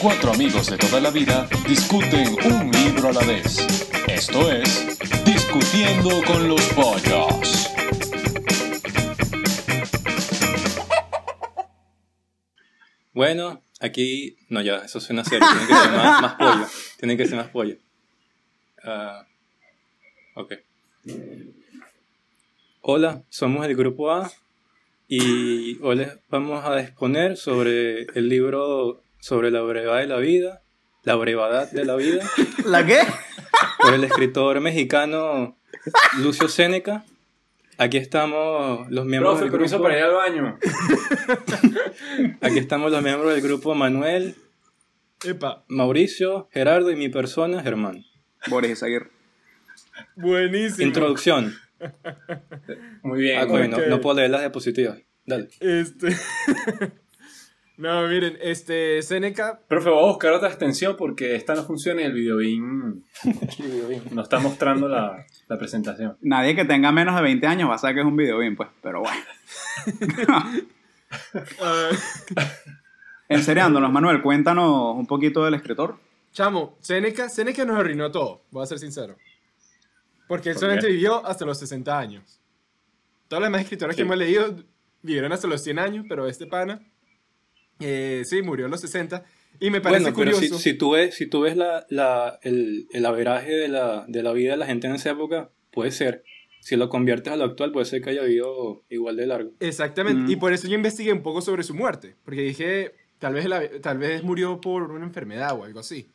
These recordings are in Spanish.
Cuatro amigos de toda la vida discuten un libro a la vez. Esto es Discutiendo con los Pollos. Bueno, aquí. No, ya, eso suena serio. Tiene que ser más, más pollo. Tiene que ser más pollo. Ah, ok. Hola, somos el grupo A y hoy les vamos a exponer sobre el libro sobre la brevedad de la vida, la brevedad de la vida, ¿La qué? por el escritor mexicano Lucio Séneca. Aquí estamos los miembros Profe, del permiso grupo. para ir al baño. Aquí estamos los miembros del grupo Manuel, Epa, Mauricio, Gerardo y mi persona, Germán. Boris Izaguirre. buenísimo. Introducción. Muy bien. Ah, güey. coño, ok. no, no puedo leer las diapositivas. Dale. Este. no, miren, este. Seneca. Profe, voy a buscar otra extensión porque esta no funciona y el videobeam no está mostrando la, la presentación. Nadie que tenga menos de 20 años va a saber que es un video bien, pues. Pero bueno. Enseriándonos, Manuel, cuéntanos un poquito del escritor. chamo, Seneca, Seneca nos arruinó todo, voy a ser sincero. Porque él ¿Por solamente qué? vivió hasta los 60 años. Todos los demás escritores que Sí. hemos leído vivieron hasta los 100 años, pero este pana. Eh, sí, murió a los 60. Y me parece Bueno, pero curioso. si, si tú ves, si tú ves la, la- el, el averaje de la, de la vida de la gente en esa época, puede ser. Si lo conviertes a lo actual, puede ser que haya vivido igual de largo. Exactamente. Mm. Y por eso yo investigué un poco sobre su muerte. Porque dije, tal vez, la- tal vez murió por una enfermedad o algo así.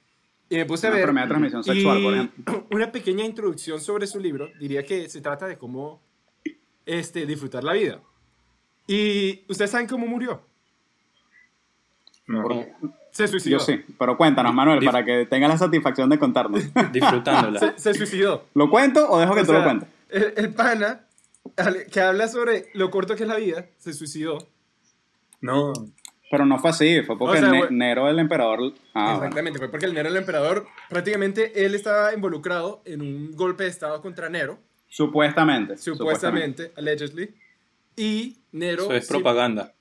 Y me puse Una a ver. enfermedad de transmisión sexual, y por ejemplo. Una pequeña introducción sobre su libro. Diría que se trata de cómo este, disfrutar la vida. Y ustedes saben cómo murió. No. Se suicidó. Yo sí, pero cuéntanos, Manuel, Dif- para que tengas la satisfacción de contarnos. disfrutándola. Se, se suicidó. ¿Lo cuento o dejo que O tú lo sea, cuentes? El, el pana que habla sobre lo corto que es la vida, se suicidó. No. Pero no fue así, fue porque O sea, Ne- güey- Nero, el emperador. Ah, bueno. Exactamente, fue porque el Nero el emperador, prácticamente él estaba involucrado en un golpe de estado contra Nero, Supuestamente. supuestamente, allegedly, y Nero... Eso es sí- propaganda.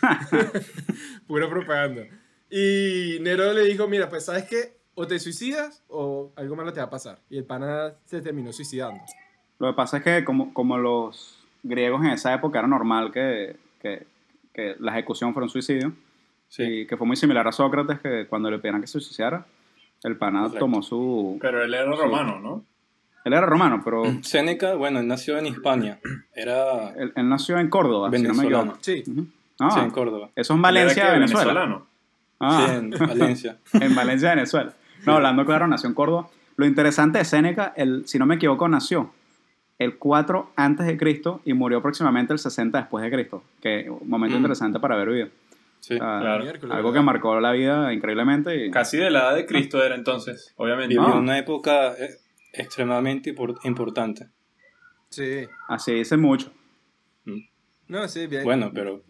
pura propaganda. Y Nero le dijo, mira, pues sabes qué, o te suicidas o algo malo te va a pasar. Y el pana se terminó suicidando. Lo que pasa es que como, como los griegos en esa época era normal que, que, que la ejecución fuera un suicidio, Sí. y que fue muy similar a Sócrates, que cuando le pidieran que se suicidara, el pana Correcto. tomó su... Pero él era romano, ¿no? Él era romano, pero Séneca, bueno, él nació en Hispania. Era él, él nació en Córdoba, si no me venezolano. equivoco. Sí, Ujú. Ah, Sí, en Córdoba. Eso es Valencia, Venezuela. venezolano. Ah, Sí, en Valencia. en Valencia, Venezuela. No, hablando claro, nació en Córdoba. Lo interesante de Séneca, el, si no me equivoco, nació el 4 antes de Cristo y murió aproximadamente el 60 después de Cristo. Que un momento Mm. interesante para haber vivido. Sí. Ah, Claro. Algo que marcó la vida increíblemente. Y, Casi de la edad de Cristo era entonces, obviamente. Vivió No. una época eh, extremadamente impor- importante. sí. así dice mucho. No, sí, bien. Bueno, pero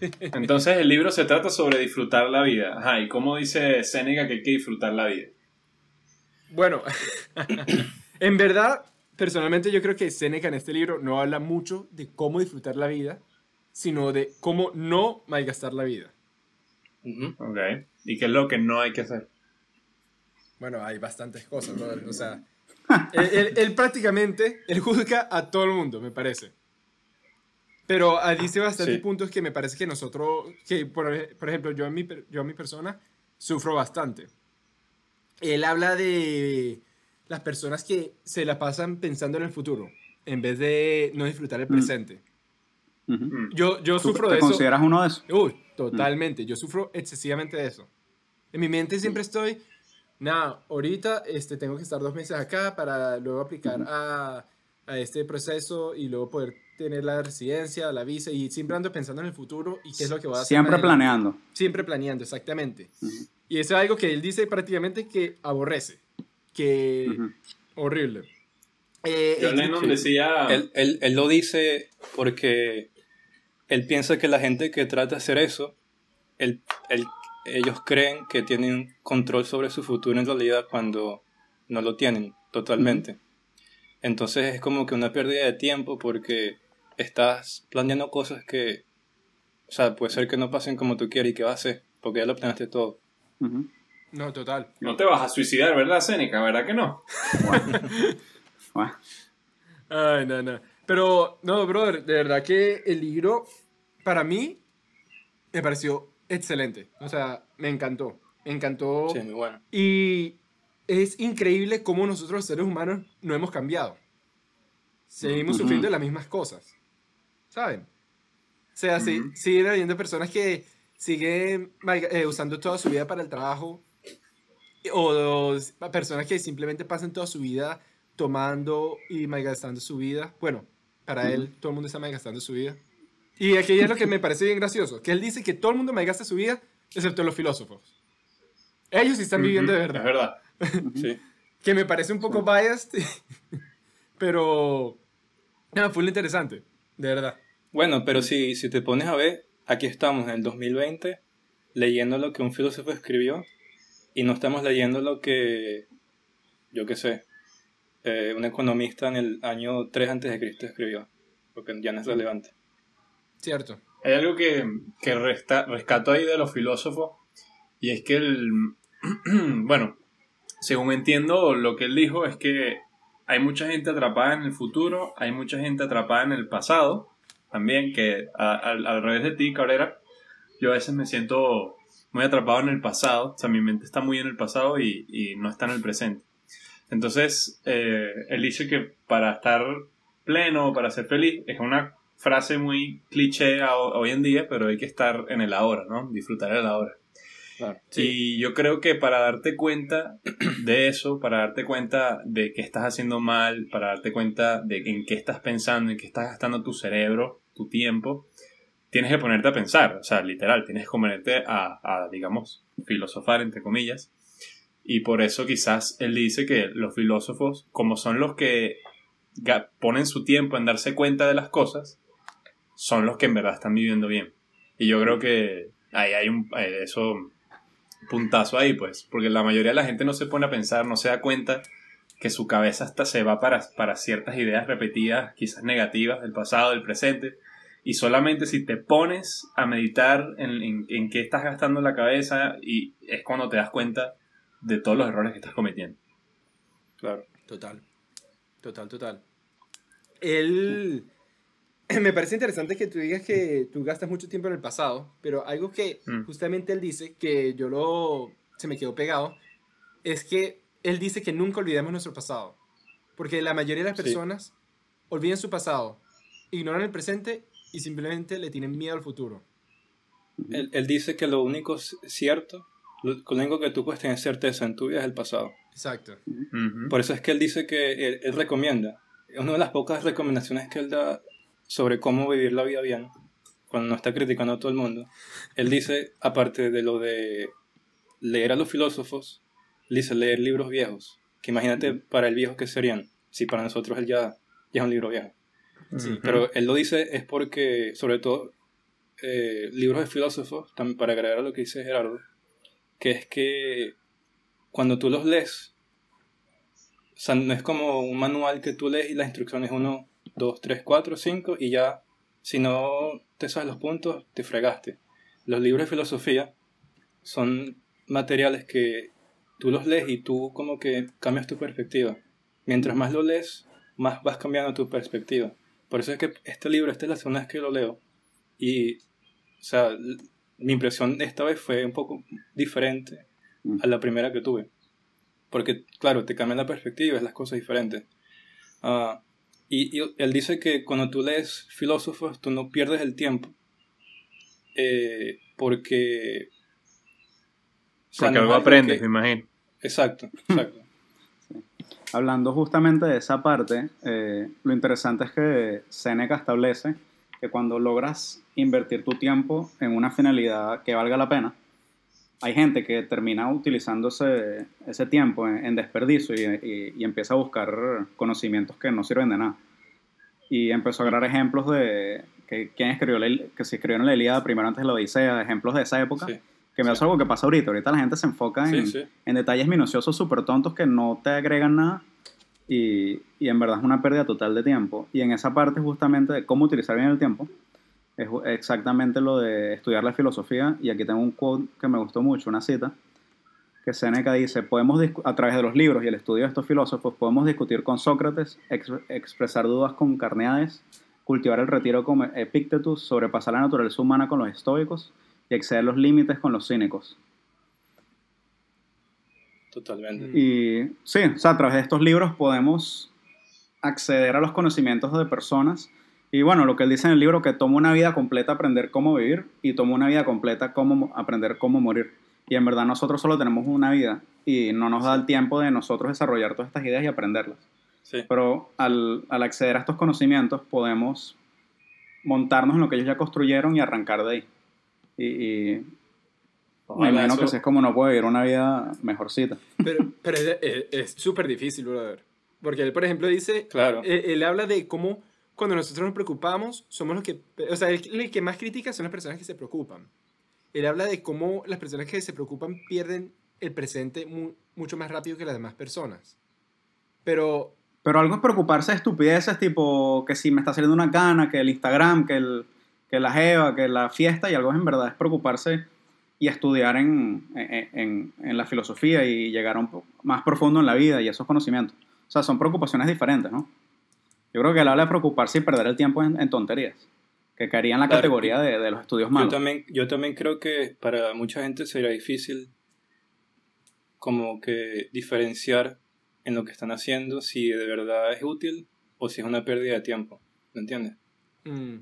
Entonces el libro se trata sobre disfrutar la vida. Ajá, y cómo dice Séneca que hay que disfrutar la vida. Bueno, en verdad, personalmente yo creo que Seneca en este libro no habla mucho de cómo disfrutar la vida, sino de cómo no malgastar la vida. Ok. ¿Y qué es lo que no hay que hacer? Bueno, hay bastantes cosas, brother. O sea, él, él- él prácticamente, él juzga a todo el mundo, me parece. Pero ah, dice bastantes Sí. puntos que me parece que nosotros, que por, por ejemplo, yo en, mi, yo en mi persona sufro bastante. Él habla de las personas que se la pasan pensando en el futuro, en vez de no disfrutar el Mm. presente. Mm. Yo, yo ¿Tú sufro te de eso. consideras uno de esos? Uy, totalmente. Yo sufro excesivamente de eso. En mi mente siempre estoy, nada, ahorita este, tengo que estar dos meses acá para luego aplicar a, a este proceso y luego poder tener la residencia, la visa y siempre ando pensando en el futuro y qué es lo que voy a hacer. Siempre planeando. Siempre planeando, exactamente. Y eso es algo que él dice prácticamente que aborrece, que horrible. Eh, John él- Lennon sí. decía... él, él- él lo dice porque él piensa que la gente que trata de hacer eso, él- él- ellos creen que tienen control sobre su futuro en realidad cuando no lo tienen totalmente. Entonces es como que una pérdida de tiempo porque estás planeando cosas que, o sea, puede ser que no pasen como tú quieres y que vas a hacer. porque ya lo planeaste todo. Ujú. No, total. No te vas a suicidar, ¿verdad, Seneca? ¿Verdad que no? Bueno. Bueno. Ay, no, no. Pero, no, brother, de verdad que el libro, para mí, me pareció excelente. O sea, me encantó. Me encantó. Sí, muy bueno. Y es increíble cómo nosotros los seres humanos no hemos cambiado. Seguimos Ujú. sufriendo de las mismas cosas. ¿Saben? O sea, sí, Ujú. siguen habiendo personas que siguen eh, usando toda su vida para el trabajo. O dos- personas que simplemente pasan toda su vida tomando y malgastando su vida. Bueno, para él todo el mundo está malgastando su vida. Y aquí es lo que me parece bien gracioso, que él dice que todo el mundo malgasta su vida, excepto los filósofos. Ellos sí están viviendo de verdad Es verdad. Sí. que me parece un poco biased, pero no, fue lo interesante, de verdad. Bueno, pero si, si te pones a ver, aquí estamos en el 2020 leyendo lo que un filósofo escribió y no estamos leyendo lo que, yo qué sé, eh, un economista en el año 3 antes de Cristo escribió, porque ya no es relevante. Cierto. Hay algo que, que resta- rescato ahí de los filósofos y es que el, bueno, según entiendo lo que él dijo es que hay mucha gente atrapada en el futuro, hay mucha gente atrapada en el pasado también, que a- al- revés de ti, Cabrera, yo a veces me siento muy atrapado en el pasado, o sea, mi mente está muy en el pasado y, y no está en el presente. Entonces, eh, él dice que para estar pleno, para ser feliz, es una frase muy cliché hoy en día, pero hay que estar en el ahora, ¿no? Disfrutar el ahora. Y yo creo que para darte cuenta de eso, para darte cuenta de que estás haciendo mal, para darte cuenta de en qué estás pensando, en qué estás gastando tu cerebro, tu tiempo, tienes que ponerte a pensar, o sea, literal, tienes que ponerte a, a, digamos, filosofar, entre comillas. Y por eso quizás él dice que los filósofos, como son los que ponen su tiempo en darse cuenta de las cosas, son los que en verdad están viviendo bien. Y yo creo que ahí hay un, eh, eso, puntazo ahí, pues, porque la mayoría de la gente no se pone a pensar, no se da cuenta que su cabeza hasta se va para, para ciertas ideas repetidas, quizás negativas del pasado, del presente, y solamente si te pones a meditar en, en, en qué estás gastando la cabeza, y es cuando te das cuenta de todos los errores que estás cometiendo. Claro. Total. Total, total. Él... Me parece interesante que tú digas que tú gastas mucho tiempo en el pasado, pero algo que Mm. justamente él dice, que yo lo... se me quedó pegado, es que él dice que nunca olvidemos nuestro pasado. Porque la mayoría de las Sí. personas olvidan su pasado, ignoran el presente y simplemente le tienen miedo al futuro. Él, él dice que lo único cierto, lo, lo único que tú puedes tener certeza en tu vida es el pasado. Exacto. Por eso es que él dice que él, él recomienda. Es una de las pocas recomendaciones que él da sobre cómo vivir la vida bien, cuando no está criticando a todo el mundo. Él dice, aparte de lo de leer a los filósofos, él dice leer libros viejos. Que imagínate para el viejo que serían, si para nosotros él ya, ya es un libro viejo. Sí. Pero él lo dice es porque, sobre todo, eh, libros de filósofos, también para agregar a lo que dice Gerardo, que es que cuando tú los lees, o sea, no es como un manual que tú lees y las instrucciones 1, 2, 3, 4, 5 y ya, si no te sabes los puntos, te fregaste. Los libros de filosofía son materiales que tú los lees y tú como que cambias tu perspectiva. Mientras más lo lees, más vas cambiando tu perspectiva. Por eso es que este libro, esta es la segunda vez que lo leo. Y, o sea, mi impresión esta vez fue un poco diferente Mm. a la primera que tuve. Porque, claro, te cambia la perspectiva, ves las cosas diferentes. Ah, y, y él dice que cuando tú lees filósofos, tú no pierdes el tiempo. Eh, porque... o sea, Porque no algo algo aprendes, que- me imagino. Exacto, exacto. Hablando justamente de esa parte, eh, lo interesante es que Seneca establece que cuando logras invertir tu tiempo en una finalidad que valga la pena, hay gente que termina utilizando ese, ese tiempo en, en desperdicio y, y- y empieza a buscar conocimientos que no sirven de nada. Y empezó a agarrar ejemplos de que, quién escribió la, que se escribieron la Ilíada primero antes de la Odisea, ejemplos de esa época, Sí, que me hace algo que pasa ahorita. Ahorita la gente se enfoca en, sí, sí. en detalles minuciosos súper tontos que no te agregan nada y, y en verdad es una pérdida total de tiempo. Y en esa parte justamente de cómo utilizar bien el tiempo, es exactamente lo de estudiar la filosofía. Y aquí tengo un quote que me gustó mucho, una cita, que Seneca dice, podemos a través de los libros y el estudio de estos filósofos, podemos discutir con Sócrates, ex expresar dudas con Carneades, cultivar el retiro con Epictetus, sobrepasar la naturaleza humana con los estoicos y exceder los límites con los cínicos. Totalmente. Y sí, o sea, a través de estos libros podemos acceder a los conocimientos de personas. Y bueno, lo que él dice en el libro, que toma una vida completa aprender cómo vivir y toma una vida completa cómo aprender cómo morir. Y en verdad nosotros solo tenemos una vida y no nos da el tiempo de nosotros desarrollar todas estas ideas y aprenderlas. Sí. Pero al, al acceder a estos conocimientos podemos montarnos en lo que ellos ya construyeron y arrancar de ahí. Y, y me imagino que así es como no puede vivir una vida mejorcita. Pero, pero es súper difícil, brother. Porque él, por ejemplo, dice, Claro. él, él habla de cómo cuando nosotros nos preocupamos, somos los que, o sea, el, el que más critica son las personas que se preocupan. Él habla de cómo las personas que se preocupan pierden el presente mu- mucho más rápido que las demás personas. Pero Pero algo es preocuparse de estupideces, tipo que si me está saliendo una cana, que el Instagram, que, el, que la jeva, que la fiesta, y algo es en verdad es preocuparse y estudiar en, en, en- en la filosofía y llegar a un poco más profundo en la vida y esos conocimientos. O sea, son preocupaciones diferentes, ¿no? Yo creo que él habla de preocuparse y perder el tiempo en, en tonterías, que caería en la Claro. categoría de, de los estudios Yo malos. también, yo también creo que para mucha gente sería difícil como que diferenciar en lo que están haciendo si de verdad es útil o si es una pérdida de tiempo. ¿Me entiendes? mm,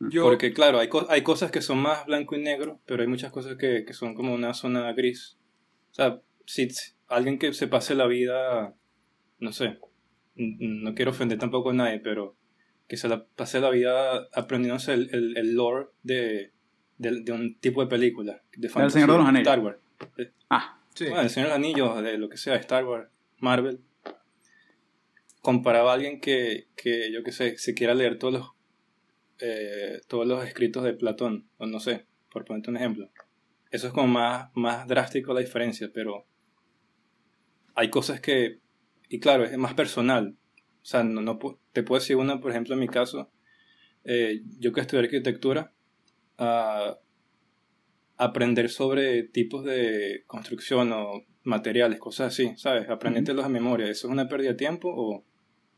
Mm. yo, Porque claro, hay, co- hay cosas que son más blanco y negro, pero hay muchas cosas que, que son como una zona gris. O sea, si si alguien que se pase la vida, no sé, no quiero ofender tampoco a nadie, pero que se la pase la vida aprendiéndose el, el, el lore de, de, de un tipo de película. De Del Señor de los Anillos. Star Wars. Ah, sí. Bueno, el Señor de los Anillos, de lo que sea, Star Wars, Marvel. Comparaba a alguien que, que yo que sé, se quiera leer todos los, eh, todos los escritos de Platón, o no sé, por ponerte un ejemplo. Eso es como más, más drástico la diferencia, pero hay cosas que, y claro, es más personal. O sea, no, no te puedo decir una, por ejemplo, en mi caso, eh, yo que estudié arquitectura, ah, aprender sobre tipos de construcción o materiales, cosas así, ¿sabes? Aprendértelos a memoria. ¿Eso es una pérdida de tiempo o,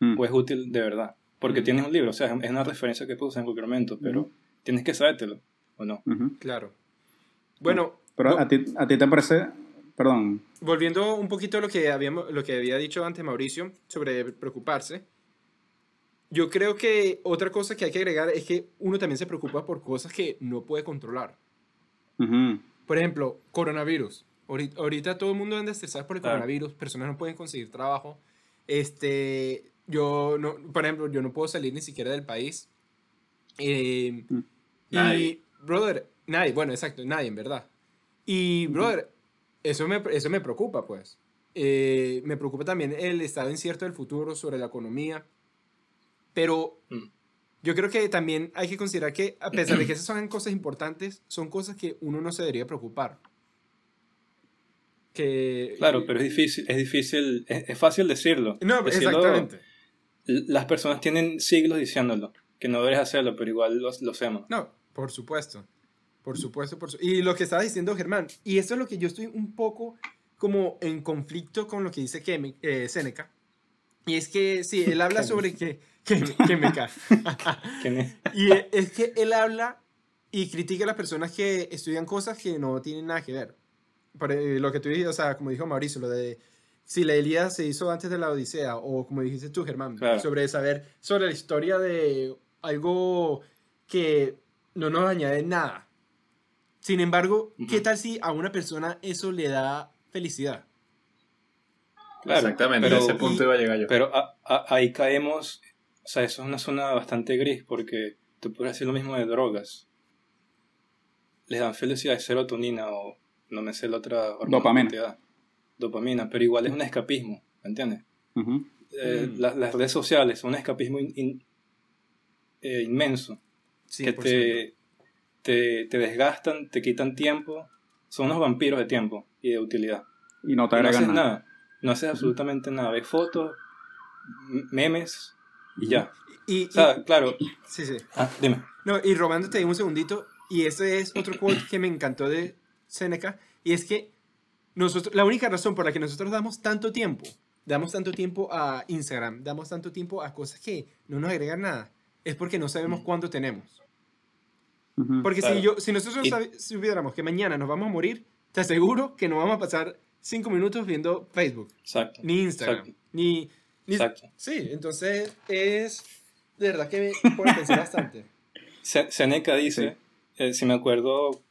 mm. o es útil de verdad? Porque Mm. tienes un libro, o sea, es una referencia que puedes usar en cualquier momento, pero tienes que sabértelo, ¿o no? Claro. Bueno, Pero vo- a ti, a ti te parece, perdón, volviendo un poquito a lo que, habíamos, lo que había dicho antes Mauricio sobre preocuparse, yo creo que otra cosa que hay que agregar es que uno también se preocupa por cosas que no puede controlar. Ujú. Por ejemplo, coronavirus. Ahorita, ahorita todo el mundo anda estresado por el Claro. coronavirus, personas no pueden conseguir trabajo. Este, yo no, por ejemplo, yo no puedo salir ni siquiera del país. Eh, Mm. y, brother, nadie, bueno, exacto, nadie en verdad. Y, brother, eso me, eso me preocupa, pues. Eh, me preocupa también el estado incierto del futuro sobre la economía. Pero Mm. yo creo que también hay que considerar que, a pesar de que esas son cosas importantes, son cosas que uno no se debería preocupar. Que, Claro, pero es difícil, es difícil, es, es fácil decirlo. No, Decirlo- exactamente. Las personas tienen siglos diciéndolo, que no deberías hacerlo, pero igual lo, lo hacemos. No, por supuesto. Por supuesto, por su- Y lo que estaba diciendo Germán, y eso es lo que yo estoy un poco como en conflicto con lo que dice Kemi- eh, Seneca. Y es que, sí, él habla sobre que... que, que me cae. Y es que él habla y critica a las personas que estudian cosas que no tienen nada que ver. Por eh, lo que tú dijiste, o sea, como dijo Mauricio, lo de si la Ilíada se hizo antes de la Odisea, o como dijiste tú, Germán, Claro. sobre saber sobre la historia de algo que no nos añade nada. Sin embargo, ¿qué tal si a una persona eso le da felicidad? Claro, Exactamente, pero- a ese punto iba a llegar yo. Pero a- a- ahí caemos, o sea, eso es una zona bastante gris porque tú puedes decir lo mismo de drogas. Les dan felicidad de serotonina o no me sé la otra hormona Dopamina. que te da. Dopamina, pero igual es un escapismo, ¿me entiendes? Eh, Mm. las, las redes sociales son un escapismo in- in- eh, inmenso que 100%. te, te, te desgastan, te quitan tiempo, son unos vampiros de tiempo y de utilidad. Y no te Y no agregan haces nada. nada. No haces absolutamente nada. Ves fotos, memes y ya. Y, O sea, claro. sí, sí. Ah, dime. No, y robándote un segundito, y ese es otro quote que me encantó de Seneca, y es que nosotros, la única razón por la que nosotros damos tanto tiempo, damos tanto tiempo a Instagram, damos tanto tiempo a cosas que no nos agregan nada, es porque no sabemos cuándo tenemos. Porque Claro. si, yo, si nosotros Y- supiéramos que mañana nos vamos a morir, te aseguro que no vamos a pasar cinco minutos viendo Facebook, Exacto. ni Instagram, Exacto. ni, ni... Exacto. Sí, entonces es de verdad que me pone a pensar bastante. Se- Seneca dice, eh, si me acuerdo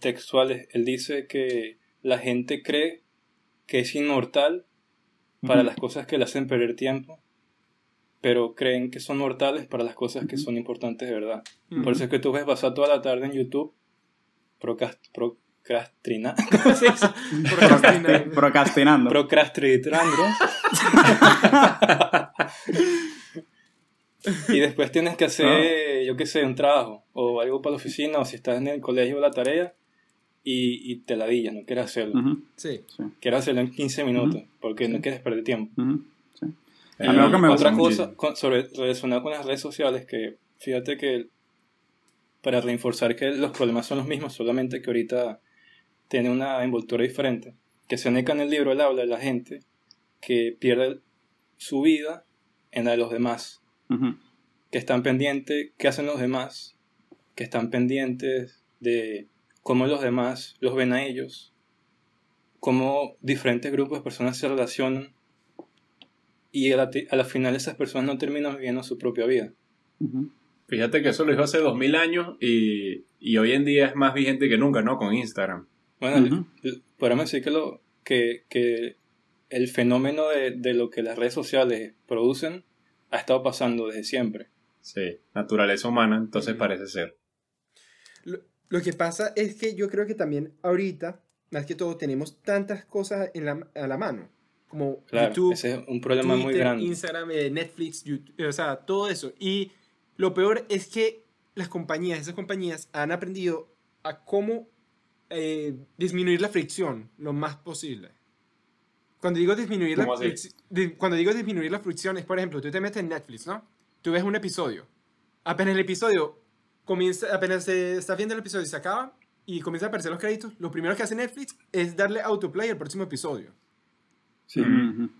textuales, él dice que la gente cree que es inmortal para Ujú. las cosas que le hacen perder tiempo, pero creen que son mortales para las cosas que son importantes de verdad. Por eso es que tú ves pasar toda la tarde en YouTube procrast- procrastina- ¿Cómo dice? Procrastinar. Procrastinando. procrastinando. y después tienes que hacer, yo qué sé, un trabajo o algo para la oficina o si estás en el colegio la tarea y, y te ladillas, no quieres hacerlo. Ujú, Sí. Quieres hacerlo en 15 minutos porque no quieres perder tiempo. Ujú, sí. Y A mí lo que me otra gusta cosa con- sobre, relacionada con las redes sociales, que fíjate que para reforzar que los problemas son los mismos, solamente que ahorita tiene una envoltura diferente, que Seneca en el libro él habla de la gente que pierde su vida en la de los demás, Ujú, que están pendientes, qué hacen los demás, que están pendientes de cómo los demás los ven a ellos, cómo diferentes grupos de personas se relacionan y a la, a la final esas personas no terminan viviendo su propia vida. ujú. Fíjate que eso lo dijo hace 2000 años y, y hoy en día es más vigente que nunca, ¿no? Con Instagram. Bueno, l- l- podemos decir que, lo, que, que el fenómeno de, de lo que las redes sociales producen ha estado pasando desde siempre. Sí, naturaleza humana, entonces parece ser. Lo, lo que pasa es que yo creo que también ahorita, más que todo, tenemos tantas cosas en la, a la mano. Como Claro, YouTube, ese es un problema muy Twitter, grande. Instagram, eh, Netflix, YouTube, o sea, todo eso. Y lo peor es que las compañías, esas compañías han aprendido a cómo eh, disminuir la fricción lo más posible. Cuando digo disminuir la cuando digo disminuir la fricción es, por ejemplo, tú te metes en Netflix, ¿no? Tú ves un episodio. Apenas el episodio comienza, apenas se está viendo el episodio y se acaba y comienza a aparecer los créditos, lo primero que hace Netflix es darle autoplay al próximo episodio. Sí.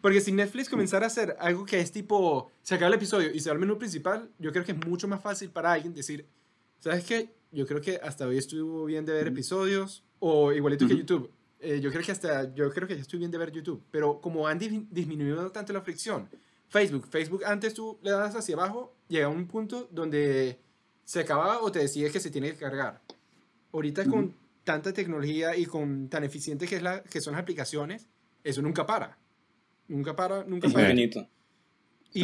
Porque si Netflix comenzara a hacer algo que es tipo, se acaba el episodio y se va al menú principal, yo creo que es mucho más fácil para alguien decir, ¿sabes qué? Yo creo que hasta hoy estuvo bien de ver episodios, o igualito que. YouTube. eh, yo creo que hasta, yo creo que ya estoy bien de ver YouTube, pero como han dis- disminuido tanto la fricción, Facebook, Facebook antes tú le dabas hacia abajo, llega a un punto donde se acababa o te decía que se tiene que cargar. Ahorita con tanta tecnología y con tan eficiente que, es la, que son las aplicaciones, eso nunca para. Nunca para, nunca Es para. infinito. Y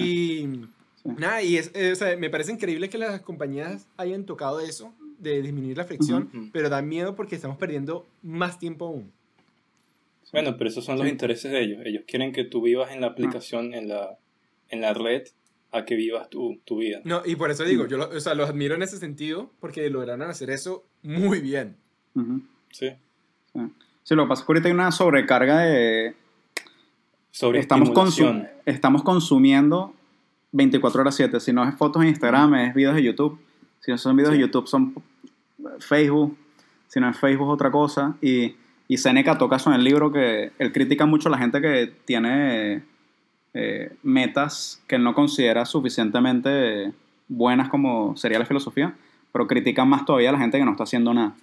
Sí. nada, y es, eh, o sea, me parece increíble que las compañías hayan tocado eso, de disminuir la fricción, pero da miedo porque estamos perdiendo más tiempo aún. Bueno, pero esos son los Sí. intereses de ellos. Ellos quieren que tú vivas en la aplicación, en la, en la red, a que vivas tu, tu vida. No, y por eso digo, yo lo- o sea, los admiro en ese sentido, porque lograron hacer eso muy bien. Sí. Sí. Sí, lo que pasa es que ahorita hay una sobrecarga de... Sobre Estamos, consumiendo 24 horas 7. Si no es fotos en Instagram, es videos de YouTube. Si no son videos Sí. de YouTube, son Facebook. Si no es Facebook, otra cosa. Y, y Seneca toca eso en el libro que él critica mucho a la gente que tiene eh, metas que él no considera suficientemente buenas como sería la filosofía, pero critica más todavía a la gente que no está haciendo nada.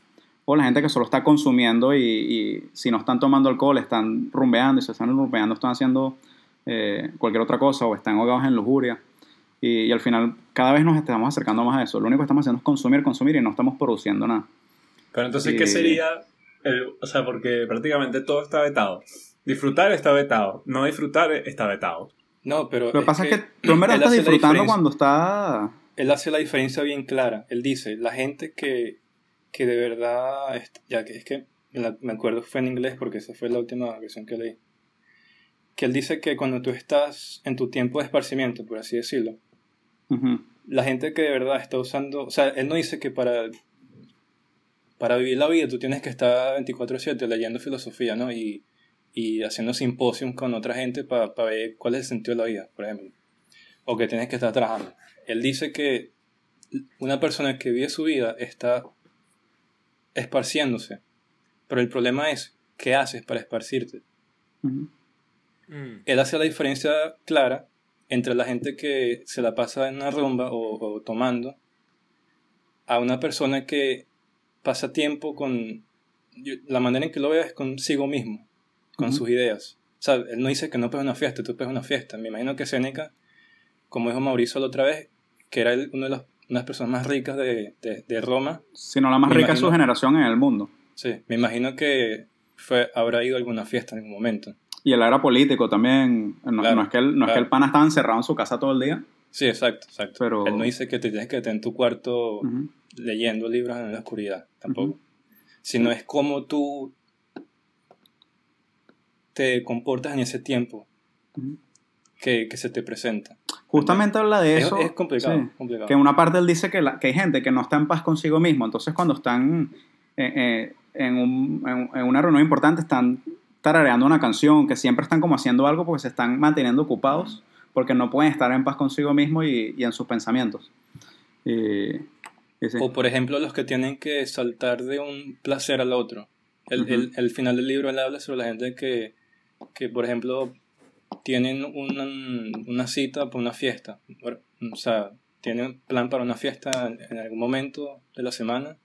O la gente que solo está consumiendo y, y si no están tomando alcohol, están rumbeando y si están rumbeando están haciendo eh, cualquier otra cosa o están ahogados en lujuria. Y, y al final cada vez nos estamos acercando más a eso. Lo único que estamos haciendo es consumir, consumir y no estamos produciendo nada. Pero entonces, Sí. ¿qué sería? el- o sea, porque prácticamente todo está vetado. Disfrutar está vetado. No disfrutar está vetado. No, pero. Lo que pasa es que tú en estás disfrutando cuando está... Él hace la diferencia bien clara. Él dice: la gente que, que de verdad. est- Ya que es que la- me acuerdo fue en inglés porque esa fue la última versión que leí. Que él dice que cuando tú estás en tu tiempo de esparcimiento, por así decirlo, Ujú, la gente que de verdad está usando, o sea, él no dice que para, para vivir la vida tú tienes que estar 24/7 leyendo filosofía, ¿no? Y, y haciendo simposios con otra gente para ver cuál es el sentido de la vida, por ejemplo. o que tienes que estar trabajando. Él dice que una persona que vive su vida está esparciéndose, pero el problema es, ¿qué haces para esparcirte? Mm. Él hace la diferencia clara entre la gente que se la pasa en una rumba o, o tomando a una persona que pasa tiempo con... yo- la manera en que lo veo es consigo mismo, con sus ideas. O sea, él no dice que no pegas una fiesta, tú pegas una fiesta. Me imagino que Seneca, como dijo Mauricio la otra vez, que era el- uno de los- una de las personas más ricas de, de- de Roma, Sino la más Me rica de su generación en el mundo. sí, me imagino que fue, habrá ido a alguna fiesta en algún momento. Y él era político también. No, Claro, no es, que el, no es que el pana estaba encerrado en su casa todo el día. Sí, exacto, exacto. Pero- Él no dice que te tienes que tener en tu cuarto leyendo libros en la oscuridad, tampoco. Sino es como tú te comportas en ese tiempo. Que, que se te presenta. Justamente habla de Es- eso. es complicado, sí. complicado. Que una parte él dice que, la- que hay gente que no está en paz consigo mismo. Entonces, cuando están eh, eh, en, un- en- en una reunión importante, están tarareando una canción, que siempre están como haciendo algo porque se están manteniendo ocupados, porque no pueden estar en paz consigo mismo y, y en sus pensamientos. Y, y sí. O por ejemplo los que tienen que saltar de un placer al otro. El, el- el final del libro él habla sobre la gente que, que por ejemplo, tienen una, una cita para una fiesta. O sea, tienen plan para una fiesta en, algún momento de la semana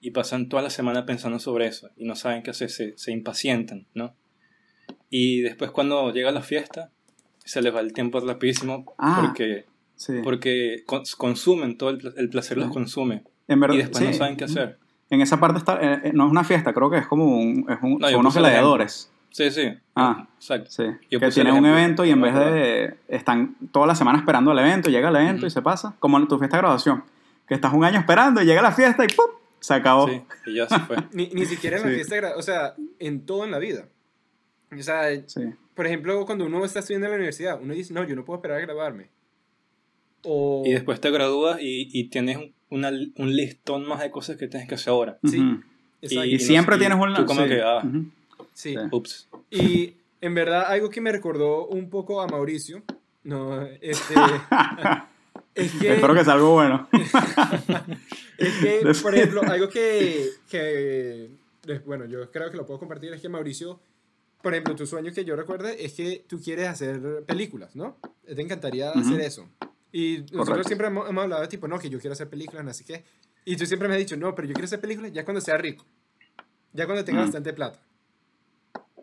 y pasan toda la semana pensando sobre eso y no saben qué hacer, se, se impacientan, ¿no? Y después cuando llega la fiesta, se les va el tiempo rapidísimo Ah. porque, Sí. porque cons- consumen, todo el, el placer los consume En verdad, y después no sí. saben qué hacer. En esa parte está, eh, eh, no es una fiesta, creo que es como un, es un- No, yo son unos gladiadores. Sí, sí. Ah. Exacto. Sí, Yo que tienen un evento y en vez de... Están toda la semana esperando el evento, llega el evento Ujú. y se pasa. Como en tu fiesta de graduación. Que estás un año esperando y llega la fiesta y ¡pum! Se acabó. Sí, y ya se fue. Ni, ni siquiera en la Sí. fiesta, de gra- o sea, en todo en la vida. O sea, Sí. por ejemplo, cuando uno está estudiando en la universidad, uno dice, no, yo no puedo esperar a graduarme. O... Y después te gradúas y, y tienes un, una- un listón más de cosas que tienes que hacer ahora. Sí. Ujú. Exacto. Y, no siempre tienes un... tú como sí. que, ah. Ujú. Sí. Sí. Ups. Y en verdad, algo que me recordó un poco a Mauricio, no, este, es que, Espero que sea algo bueno. es que, por ejemplo, algo que, que, bueno, yo creo que lo puedo compartir, es que Mauricio, por ejemplo, tu sueño que yo recuerde es que tú quieres hacer películas, ¿no? Te encantaría hacer eso. Y nosotros Correcto. siempre hemos, hemos hablado de tipo, no, que yo quiero hacer películas, así que, y tú siempre me has dicho, no, pero yo quiero hacer películas ya cuando sea rico, ya cuando tenga bastante plata.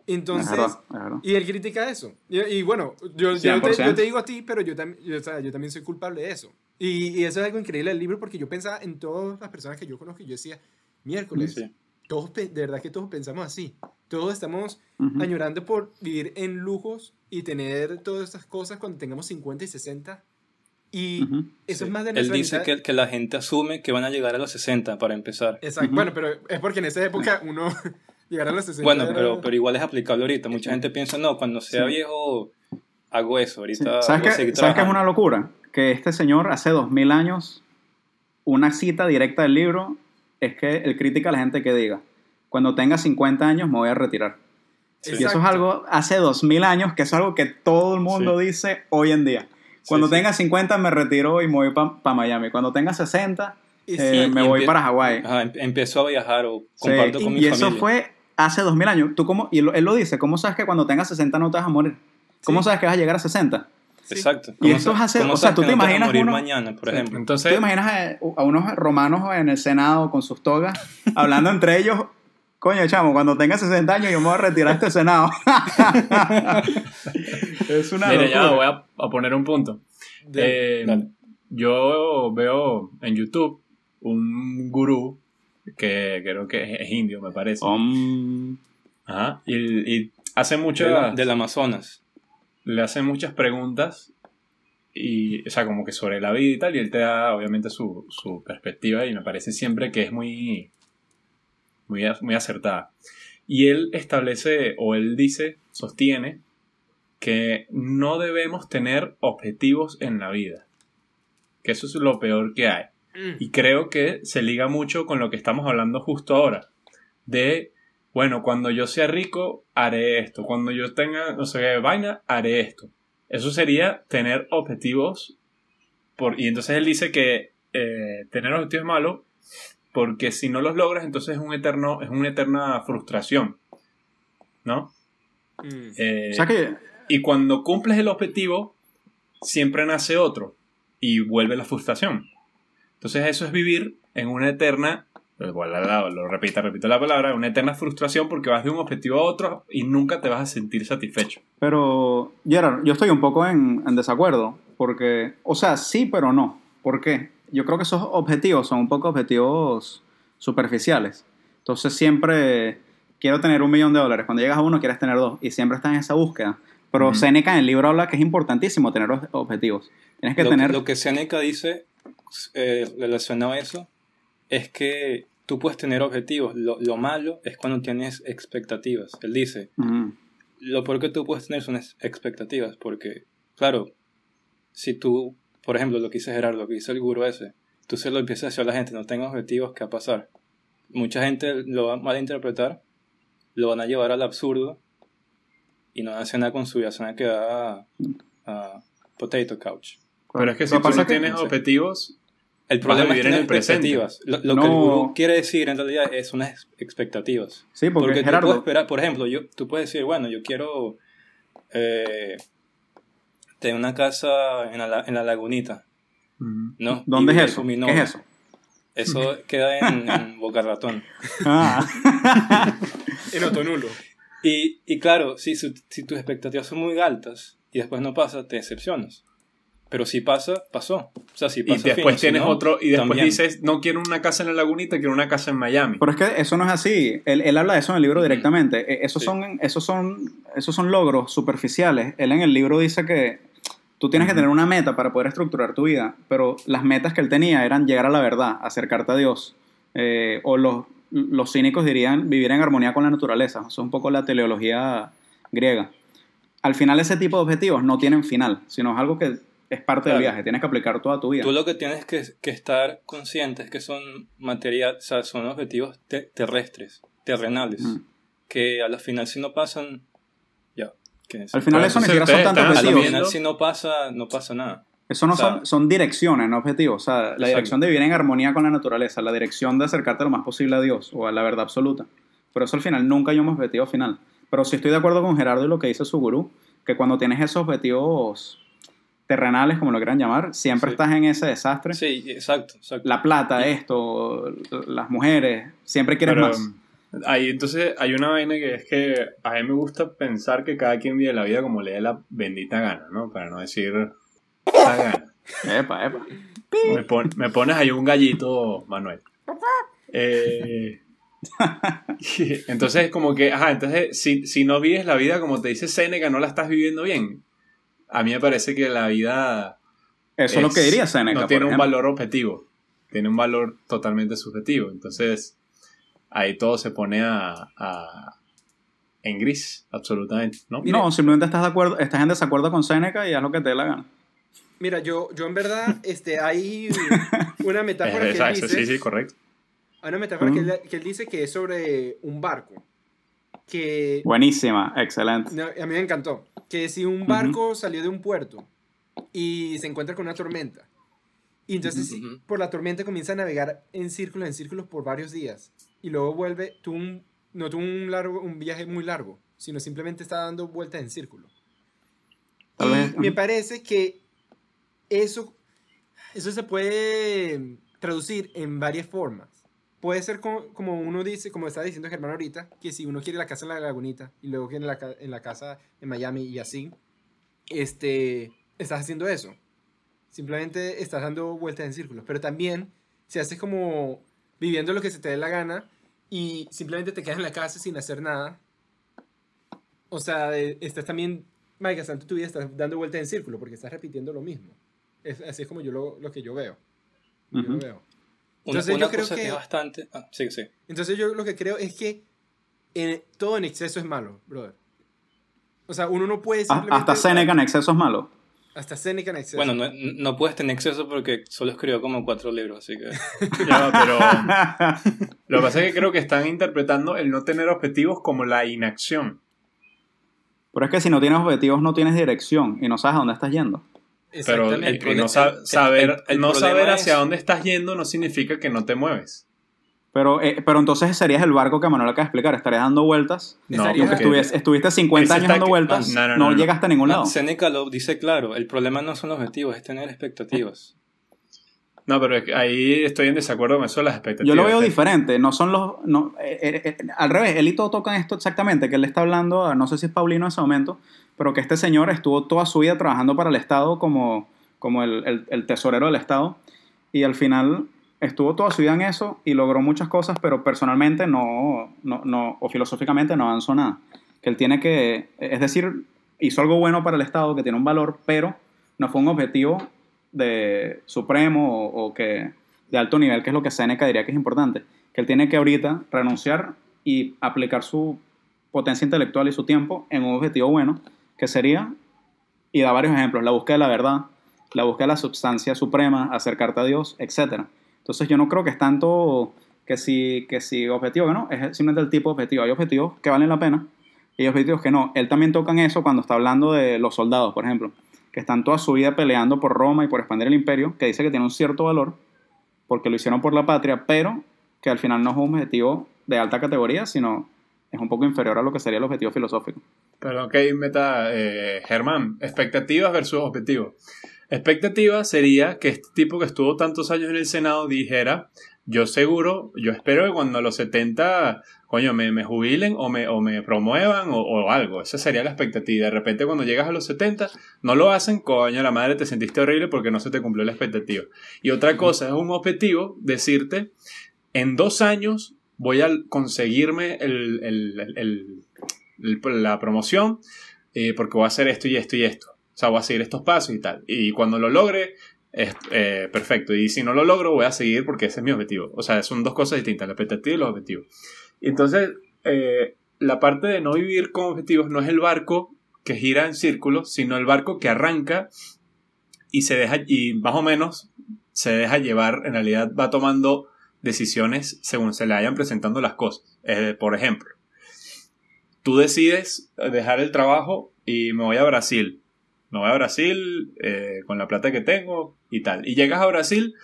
Es Entonces, verdad, es verdad. y él critica eso. Y, y bueno, yo, yo, te, 100%. yo te digo a ti, pero yo, tam- yo, o sea, yo también soy culpable de eso. Y, y eso es algo increíble del libro porque yo pensaba en todas las personas que yo conozco y yo decía, miércoles, Sí. todos, de verdad que todos pensamos así. Todos estamos Ujú. añorando por vivir en lujos y tener todas estas cosas cuando tengamos 50 y 60. Y Ujú. eso Sí. es más de Él nuestra dice mitad- que, que la gente asume que van a llegar a los 60 para empezar. Exacto. Ujú. Bueno, pero es porque en esa época uno llegar a los 60 Bueno, era- pero, pero igual es aplicable ahorita. Mucha gente piensa, no, cuando sea Sí. viejo hago eso. Sí. Ahorita ¿Sabes seguir ¿Sabes qué es una locura? Que este señor hace dos mil años, una cita directa del libro es que él critica a la gente que diga, cuando tenga 50 años me voy a retirar. Sí. Y eso es algo hace dos mil años, que es algo que todo el mundo Sí. dice hoy en día. Cuando Sí, sí. tenga 50 me retiro y me voy para Miami. Cuando tenga 60 Y eh, me y voy para Hawái. Em- empiezo a viajar o Sí, comparto y, con mi y familia. eso fue hace dos mil años. ¿Tú cómo, y él, él lo dice, ¿cómo sabes que cuando tengas 60 no te vas a morir? ¿Cómo Sí. sabes que vas a llegar a 60? Sí. Exacto. Y ¿Cómo esto sa- es hace- cómo o sea, tú te imaginas morir uno- mañana, por Sí. ejemplo. ¿Tú te imaginas a, a unos romanos en el Senado con sus togas hablando entre ellos? Coño, chamo, cuando tenga 60 años yo me voy a retirar de este Senado. es una mira, locura. ya voy a, a poner un punto. de- Eh, dale. yo veo en YouTube un gurú que creo que es, indio, me parece. Um, Ajá. Y, y hace De muchas, la- del Amazonas. le hace muchas preguntas y, o sea, como que sobre la vida y tal, y él te da obviamente su, su perspectiva y me parece siempre que es muy, muy, muy acertada. Y él establece, o él dice, sostiene, que no debemos tener objetivos en la vida. Que eso es lo peor que hay. Mm. Y creo que se liga mucho con lo que estamos hablando justo ahora. De, bueno, cuando yo sea rico, haré esto. Cuando yo tenga, no sé qué vaina, haré esto. Eso sería tener objetivos por, y entonces él dice que eh, tener objetivos es malo porque si no los logras, entonces es, un eterno, es una eterna frustración. ¿No? Mm. Eh, O sea que y cuando cumples el objetivo, siempre nace otro y vuelve la frustración. Entonces eso es vivir en una eterna, igual lo, lo repito, repito la palabra, una eterna frustración porque vas de un objetivo a otro y nunca te vas a sentir satisfecho. Pero, Gerard, yo estoy un poco en, en desacuerdo, porque, o sea, sí, pero no. ¿Por qué? Yo creo que esos objetivos son un poco objetivos superficiales. Entonces siempre quiero tener un millón de dólares. Cuando llegas a uno quieres tener dos y siempre estás en esa búsqueda. Pero Ujú. Seneca en el libro habla que es importantísimo tener ob- objetivos. Tienes que lo, tener... lo que Seneca dice eh, relacionado a eso es que tú puedes tener objetivos. Lo, lo malo es cuando tienes expectativas. Él dice, lo peor que tú puedes tener son expectativas, porque, claro, si tú, por ejemplo, lo que dice Gerardo, lo que dice el gurú ese, tú se lo empiezas a decir a la gente, no tengo objetivos, ¿qué va a pasar? Mucha gente lo va a malinterpretar, lo van a llevar al absurdo y no van a hacer nada con su vida, se van a quedar a, a potato couch. Pero es que si tú no que- tienes objetivos, El problema es vivir en tener el presente. expectativas. Lo, lo No. que el gurú quiere decir en realidad es unas expectativas. Sí, porque, Porque tú Gerardo... puedes esperar, por ejemplo, yo, tú puedes decir, bueno, yo quiero eh, tener una casa en la, en la lagunita, ¿no? ¿Dónde Y es eso? ¿Qué es eso? Eso queda en, en Boca Ratón. Ah. En Otonulo. Y, y claro, si, su- si tus expectativas son muy altas y después no pasa, te decepcionas. Pero si pasa, pasó. O sea, si y pasa, después fino, si tienes no, otro, y después también. dices, no quiero una casa en la lagunita, quiero una casa en Miami. Pero es que eso no es así. Él, él habla de eso en el libro directamente. Eh, Esos, Sí. son, esos, son, esos son logros superficiales. Él en el libro dice que tú tienes que tener una meta para poder estructurar tu vida, pero las metas que él tenía eran llegar a la verdad, acercarte a Dios. Eh, o los, los cínicos dirían vivir en armonía con la naturaleza. Eso es un poco la teleología griega. Al final ese tipo de objetivos no tienen final, sino es algo que es parte del viaje. Tienes que aplicar toda tu vida. Tú lo que tienes que, que estar consciente es que son materia, o sea, son objetivos te- terrestres, terrenales, Mm. que a la final si no pasan, ya. que Al final eso ni siquiera son la objetivos. final asumiendo- si no pasa, no pasa nada. Eso no O sea, son, son direcciones, no objetivos. O sea, la Exacto. dirección de vivir en armonía con la naturaleza, la dirección de acercarte lo más posible a Dios o a la verdad absoluta. Pero eso al final nunca hay un objetivo final. Pero sí estoy de acuerdo con Gerardo y lo que dice su gurú, que cuando tienes esos objetivos terrenales, como lo quieran llamar, siempre Sí. estás en ese desastre. Sí, exacto, exacto. La plata, esto, las mujeres, siempre quieres Pero, más. Ahí entonces hay una vaina que es que a mí me gusta pensar que cada quien vive la vida como le dé la bendita gana, ¿no? Para no decir la gana. Epa, epa. Me, pon- me pones ahí un gallito, Manuel. Eh, entonces, como que, ajá, entonces, si, si no vives la vida como te dice Seneca, no la estás viviendo bien. A mí me parece que la vida Eso es lo que diría Seneca. no por tiene un valor objetivo, tiene un valor totalmente subjetivo. Entonces, ahí todo se pone a, a- en gris, absolutamente, ¿no? Simplemente estás, de acuerdo, estás en desacuerdo con Seneca y haz lo que te dé la gana. Mira, yo, yo en verdad, este, hay una metáfora que él Exacto, dice, sí, sí, correcto. hay una metáfora que, él, que él dice que es sobre un barco. Que Buenísima, excelente. a mí me encantó. Que si un barco salió de un puerto y se encuentra con una tormenta, y entonces por la tormenta comienza a navegar en círculos, en círculos por varios días, y luego vuelve, tuvo un, no tuvo un, largo, un viaje muy largo, sino simplemente está dando vueltas en círculo. Tal y vez, me parece que eso, eso se puede traducir en varias formas. Puede ser como, como uno dice, como estaba diciendo Germán ahorita, que si uno quiere la casa en la lagunita y luego quiere la, en la casa en Miami y así, este, estás haciendo eso. Simplemente estás dando vueltas en círculos. Pero también, si haces como viviendo lo que se te dé la gana y simplemente te quedas en la casa sin hacer nada, o sea, estás también, Mike, tu vida, estás dando vueltas en círculo porque estás repitiendo lo mismo. Es, así es como yo lo, lo que yo veo. Yo Ujú. lo veo. Entonces, una yo creo cosa que... bastante... ah, sí, sí. Entonces yo lo que creo es que en- todo en exceso es malo, brother. O sea, uno no puede Ah, simplemente... Hasta Seneca en exceso es malo. Hasta Seneca en exceso. Bueno, no, no puedes tener exceso porque solo escribió como cuatro libros, así que... Ya, pero lo que pasa es que creo que están interpretando el no tener objetivos como la inacción. Pero es que si no tienes objetivos no tienes dirección y no sabes a dónde estás yendo. Pero el, no, sa- saber, el- el no saber es- hacia dónde estás yendo no significa que no te mueves. Pero, eh, pero entonces serías el barco que Manuel acaba de explicar, estarías dando vueltas. No, estuvies- estuviste 50 Ese años dando que- vueltas, no, no, no, no, no. llegaste a ningún lado. Seneca lo dice claro, el problema no son los objetivos, es tener expectativas. No, pero es que ahí estoy en desacuerdo con eso de las expectativas. Yo lo veo diferente, no son los... No, eh, eh, eh, al revés, él y todo tocan esto exactamente, que él está hablando, a- no sé si es Paulino en ese momento, pero que este señor estuvo toda su vida trabajando para el Estado como, como el, el- tesorero del Estado y al final estuvo toda su vida en eso y logró muchas cosas, pero personalmente no, no, no o filosóficamente no avanzó nada. Que él tiene que, es decir, hizo algo bueno para el Estado que tiene un valor, pero no fue un objetivo de supremo o, o que de alto nivel, que es lo que Seneca diría que es importante, que él tiene que ahorita renunciar y aplicar su potencia intelectual y su tiempo en un objetivo bueno, que sería, y da varios ejemplos, la búsqueda de la verdad, la búsqueda de la sustancia suprema, acercarte a Dios, etc. Entonces yo no creo que es tanto que si, que si objetivo que no, es simplemente el tipo objetivo. Hay objetivos que valen la pena y hay objetivos que no. Él también toca en eso cuando está hablando de los soldados, por ejemplo, que están toda su vida peleando por Roma y por expandir el imperio, que dice que tiene un cierto valor, porque lo hicieron por la patria, pero que al final no es un objetivo de alta categoría, sino es un poco inferior a lo que sería el objetivo filosófico. Perdón que meta eh, Germán. Expectativas versus objetivos. Expectativa sería que este tipo que estuvo tantos años en el Senado dijera, yo seguro, yo espero que cuando a los 70, coño, me, me jubilen o me, o me promuevan o, o algo. Esa sería la expectativa. De repente cuando llegas a los 70, no lo hacen, coño, la madre te sentiste horrible porque no se te cumplió la expectativa. Y otra cosa, es un objetivo decirte, en dos años voy a conseguirme el, el- el- el- la promoción eh, porque voy a hacer esto y esto y esto. O sea, voy a seguir estos pasos y tal. Y cuando lo logre, es eh, perfecto. Y si no lo logro, voy a seguir porque ese es mi objetivo. O sea, son dos cosas distintas, la expectativa y los objetivos. Entonces, eh, la parte de no vivir con objetivos no es el barco que gira en círculos, sino el barco que arranca y se deja, y más o menos se deja llevar, en realidad va tomando decisiones según se le vayan presentando las cosas. Por ejemplo, tú decides dejar el trabajo y me voy a Brasil. Me voy a Brasil eh, con la plata que tengo y tal. Y llegas a Brasil,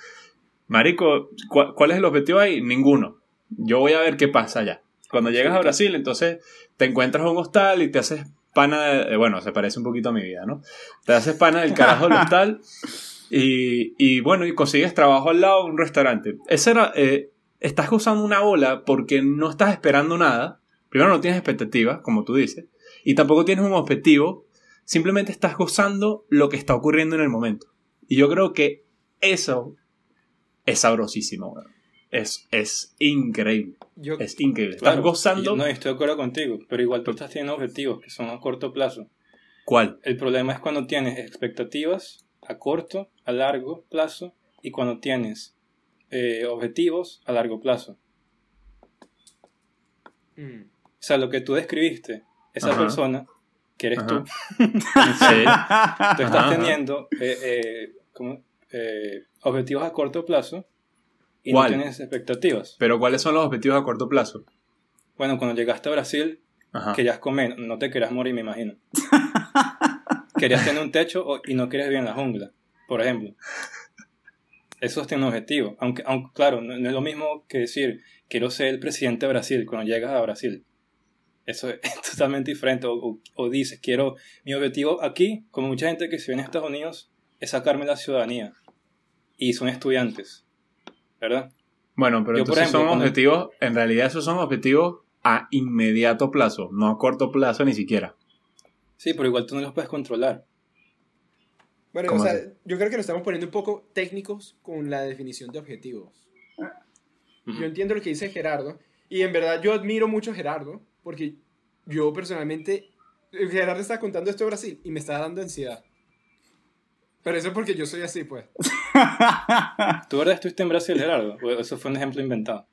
Marico, ¿cu- ¿cuál es el objetivo ahí? Ninguno. Yo voy a ver qué pasa allá. Cuando llegas a Brasil, entonces te encuentras un hostal y te haces pana, de- eh, bueno, se parece un poquito a mi vida, ¿no? Te haces pana del carajo del hostal y, y bueno, y consigues trabajo al lado de un restaurante. Ese era, eh, estás gozando una bola porque no estás esperando nada. Primero no tienes expectativas, como tú dices, y tampoco tienes un objetivo. Simplemente estás gozando lo que está ocurriendo en el momento. Y yo creo que eso es sabrosísimo, weón. Es, es increíble. Yo, Es increíble. Estás Claro, gozando. No, estoy de acuerdo contigo, pero igual tú estás teniendo objetivos que son a corto plazo. ¿Cuál? El problema es cuando tienes expectativas a corto, a largo plazo y cuando tienes eh, objetivos a largo plazo. Mm. O sea, lo que tú describiste, esa Ajá. persona, que eres Ajá. tú, Sí. tú estás teniendo eh, eh, como, eh, objetivos a corto plazo y ¿Cuál? no tienes expectativas. Pero ¿cuáles son los objetivos a corto plazo? Bueno, cuando llegaste a Brasil, Ajá. querías comer, no te querías morir, me imagino. querías tener un techo y no querías vivir en la jungla, por ejemplo. Eso es un objetivo. Aunque, aunque claro, no, no es lo mismo que decir, quiero ser el presidente de Brasil cuando llegas a Brasil. Eso es totalmente diferente. O, o- o dices, quiero, mi objetivo aquí, como mucha gente que se viene a Estados Unidos, es sacarme la ciudadanía. Y son estudiantes. ¿Verdad? Bueno, pero Yo, entonces ejemplo, son cuando- objetivos, en realidad esos son objetivos a inmediato plazo, no a corto plazo ni siquiera. Sí, pero igual tú no los puedes controlar. Bueno, o ¿Cómo sea, así? yo creo que nos estamos poniendo un poco técnicos con la definición de objetivos. Yo entiendo lo que dice Gerardo y en verdad yo admiro mucho a Gerardo porque yo personalmente, Gerardo está contando esto de Brasil y me está dando ansiedad. Pero eso es porque yo soy así, pues. ¿Tú verdad estuviste en Brasil, Gerardo? ¿O eso fue un ejemplo inventado?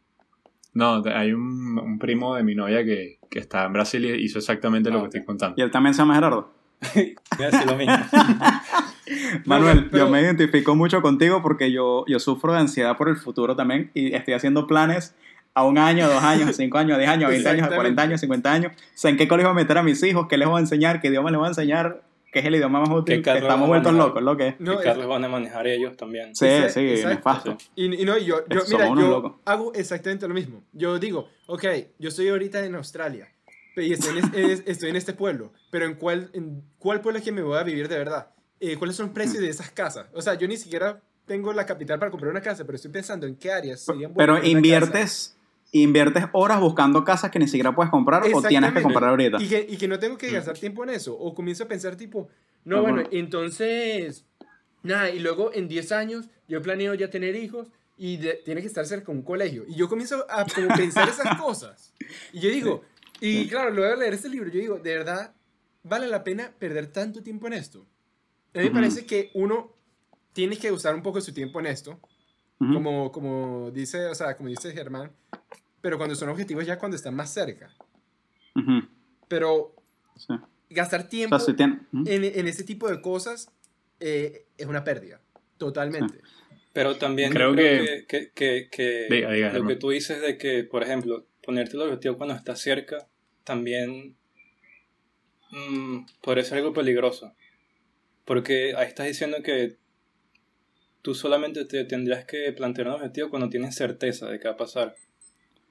No, hay un, un primo de mi novia que, que está en Brasil y hizo exactamente lo Ah, que ok. estoy contando. Y él también se llama Gerardo. Voy a decir lo mismo. Manuel, pero- yo me identifico mucho contigo porque yo, yo sufro de ansiedad por el futuro también y estoy haciendo planes a un año, a dos años, a cinco años, a diez años, a veinte años, cuarenta años, a cincuenta años. O sea, en qué colegio voy a meter a mis hijos, qué les voy a enseñar, qué idioma les voy a enseñar, que es el idioma más útil, Que estamos vueltos manejar. locos, lo que es. No, que es- Carlos van a manejar ellos también. Sí, sí, nefasto. Y, y no, y yo, yo Somos mira, yo locos. hago exactamente lo mismo. Yo digo, ok, yo estoy ahorita en Australia y estoy en, es- estoy en este pueblo, pero ¿en cuál, ¿en cuál pueblo es que me voy a vivir de verdad? Eh, ¿Cuáles son los precios de esas casas? O sea, yo ni siquiera tengo la capital para comprar una casa, pero estoy pensando en qué áreas serían buenas Pero inviertes, inviertes horas buscando casas que ni siquiera puedes comprar o tienes que comprar ahorita. Y que, y que no tengo que gastar tiempo en eso. O comienzo a pensar tipo, no, bueno, entonces, nada, y luego en 10 años yo planeo ya tener hijos y de- tiene que estar cerca de un colegio. Y yo comienzo a como pensar esas cosas. Y yo digo, y claro, luego de leer este libro, yo digo, ¿de verdad vale la pena perder tanto tiempo en esto? A mí me parece que uno tiene que usar un poco su tiempo en esto, como, como dice, o sea, como dice Germán, pero cuando son objetivos ya cuando están más cerca. Pero Sí. gastar O tiempo sea, si tiene- ujú. en, en ese tipo de cosas eh, es una pérdida. Totalmente. Pero también Creo yo que- que, que, que- que Diga, diga, lo que tú dices de que, por ejemplo, ponerte el objetivo cuando estás cerca también mm, podría ser algo peligroso. Porque ahí estás diciendo que tú solamente te tendrías que plantear un objetivo cuando tienes certeza de que va a pasar.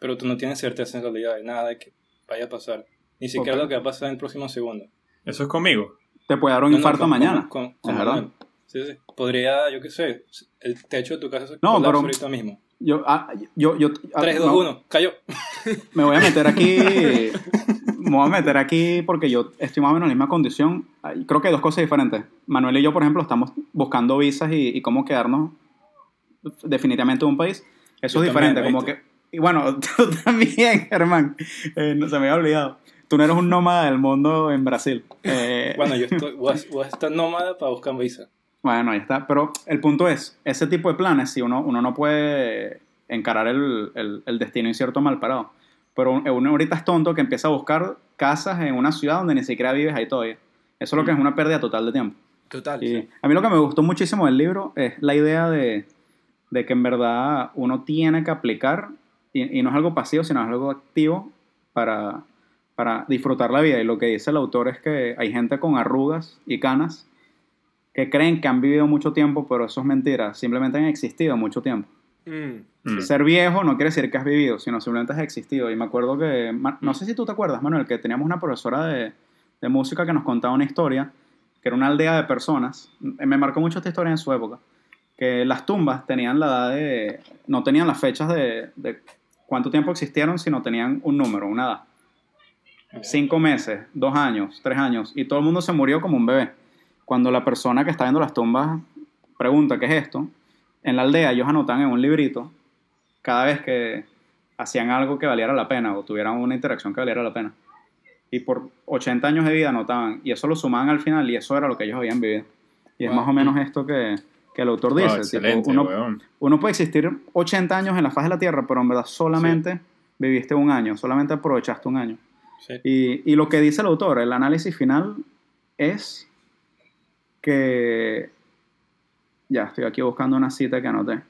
Pero tú no tienes certeza en realidad de nada de que vaya a pasar. Ni siquiera Ok. lo que va a pasar en el próximo segundo. Eso es conmigo. Te puede dar un No, no, infarto con- mañana. con- con- verdad. Sí, sí. Podría, yo qué sé, el techo de tu casa se No, pero- ahorita mismo. Yo, ah, yo, yo, ah, 3, 2, no, 1, cayó. Me voy a meter aquí. me voy a meter aquí porque yo estoy más o menos en la misma condición. Creo que hay dos cosas diferentes. Manuel y yo, por ejemplo, estamos buscando visas y, y cómo quedarnos definitivamente en un país. Eso Yo es diferente. también, como que, y bueno, tú también, Germán. Eh, no, se me había olvidado. Tú no eres un nómada del mundo en Brasil. Eh, Bueno, yo estoy, voy, a, voy a estar nómada para buscar visa. Bueno, ahí está. Pero el punto es, ese tipo de planes, si uno, uno no puede encarar el, el, el destino incierto mal parado. Pero uno ahorita es tonto que empieza a buscar casas en una ciudad donde ni siquiera vives ahí todavía. Eso es lo que es una pérdida total de tiempo. Total. Y a mí lo que me gustó muchísimo del libro es la idea de, de que en verdad uno tiene que aplicar, y, y no es algo pasivo, sino es algo activo para, para disfrutar la vida. Y lo que dice el autor es que hay gente con arrugas y canas que creen que han vivido mucho tiempo, pero eso es mentira, simplemente han existido mucho tiempo. Mm. Mm. Ser viejo no quiere decir que has vivido, sino simplemente has existido. Y me acuerdo que, no sé si tú te acuerdas, Manuel, que teníamos una profesora de, de música que nos contaba una historia, que era una aldea de personas. Eh, Me marcó mucho esta historia en su época, que las tumbas tenían la edad de, no tenían las fechas de, de cuánto tiempo existieron, sino tenían un número, una edad. Cinco meses, dos años, tres años, y todo el mundo se murió como un bebé. Cuando la persona que está viendo las tumbas pregunta qué es esto, en la aldea ellos anotan en un librito cada vez que hacían algo que valiera la pena o tuvieran una interacción que valiera la pena. Y por 80 años de vida anotaban, y eso lo sumaban al final, y eso era lo que ellos habían vivido. Y es más o menos esto que, que el autor dice. Oh, tipo, uno, weón. uno puede existir 80 años en la faz de la Tierra, pero en verdad solamente viviste un año, solamente aprovechaste un año. Sí. Y, y lo que dice el autor, el análisis final es que... Ya, estoy aquí buscando una cita que anoté.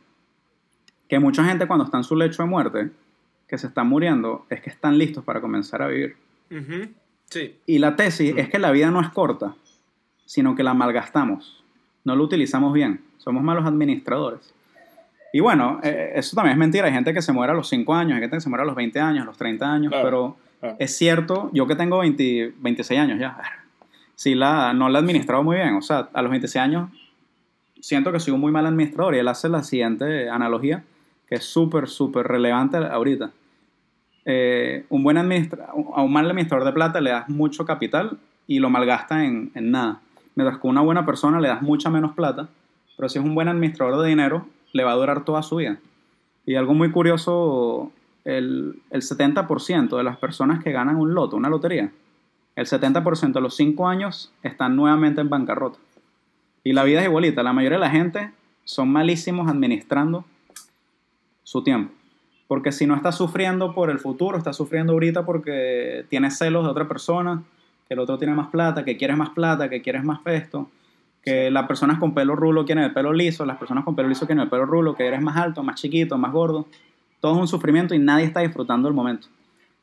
Que mucha gente cuando está en su lecho de muerte, que se están muriendo, es que están listos para comenzar a vivir. Ujú. Sí. Y la tesis es que la vida no es corta, sino que la malgastamos. No la utilizamos bien. Somos malos administradores. Y bueno, eh, eso también es mentira. Hay gente que se muere a los 5 años, hay gente que se muere a los 20 años, a los 30 años, Claro, pero claro. es cierto, yo que tengo 20 26 años ya, sí la, no la he administrado muy bien. O sea, a los 26 años siento que soy un muy mal administrador y él hace la siguiente analogía, que es súper, súper relevante ahorita. Eh, un buen administra a un mal administrador de plata le das mucho capital y lo malgasta en, en nada. Mientras que una buena persona le das mucha menos plata, pero si es un buen administrador de dinero, le va a durar toda su vida. Y algo muy curioso, el, el 70% de las personas que ganan un loto, una lotería, el 70% a los 5 años están nuevamente en bancarrota. Y la vida es igualita. La mayoría de la gente son malísimos administrando su tiempo. Porque si no está sufriendo por el futuro, está sufriendo ahorita porque tiene celos de otra persona, que el otro tiene más plata, que quieres más plata, que quieres más esto, que las personas con pelo rulo quieren el pelo liso, las personas con pelo liso quieren el pelo rulo, que eres más alto, más chiquito, más gordo. Todo es un sufrimiento y nadie está disfrutando el momento.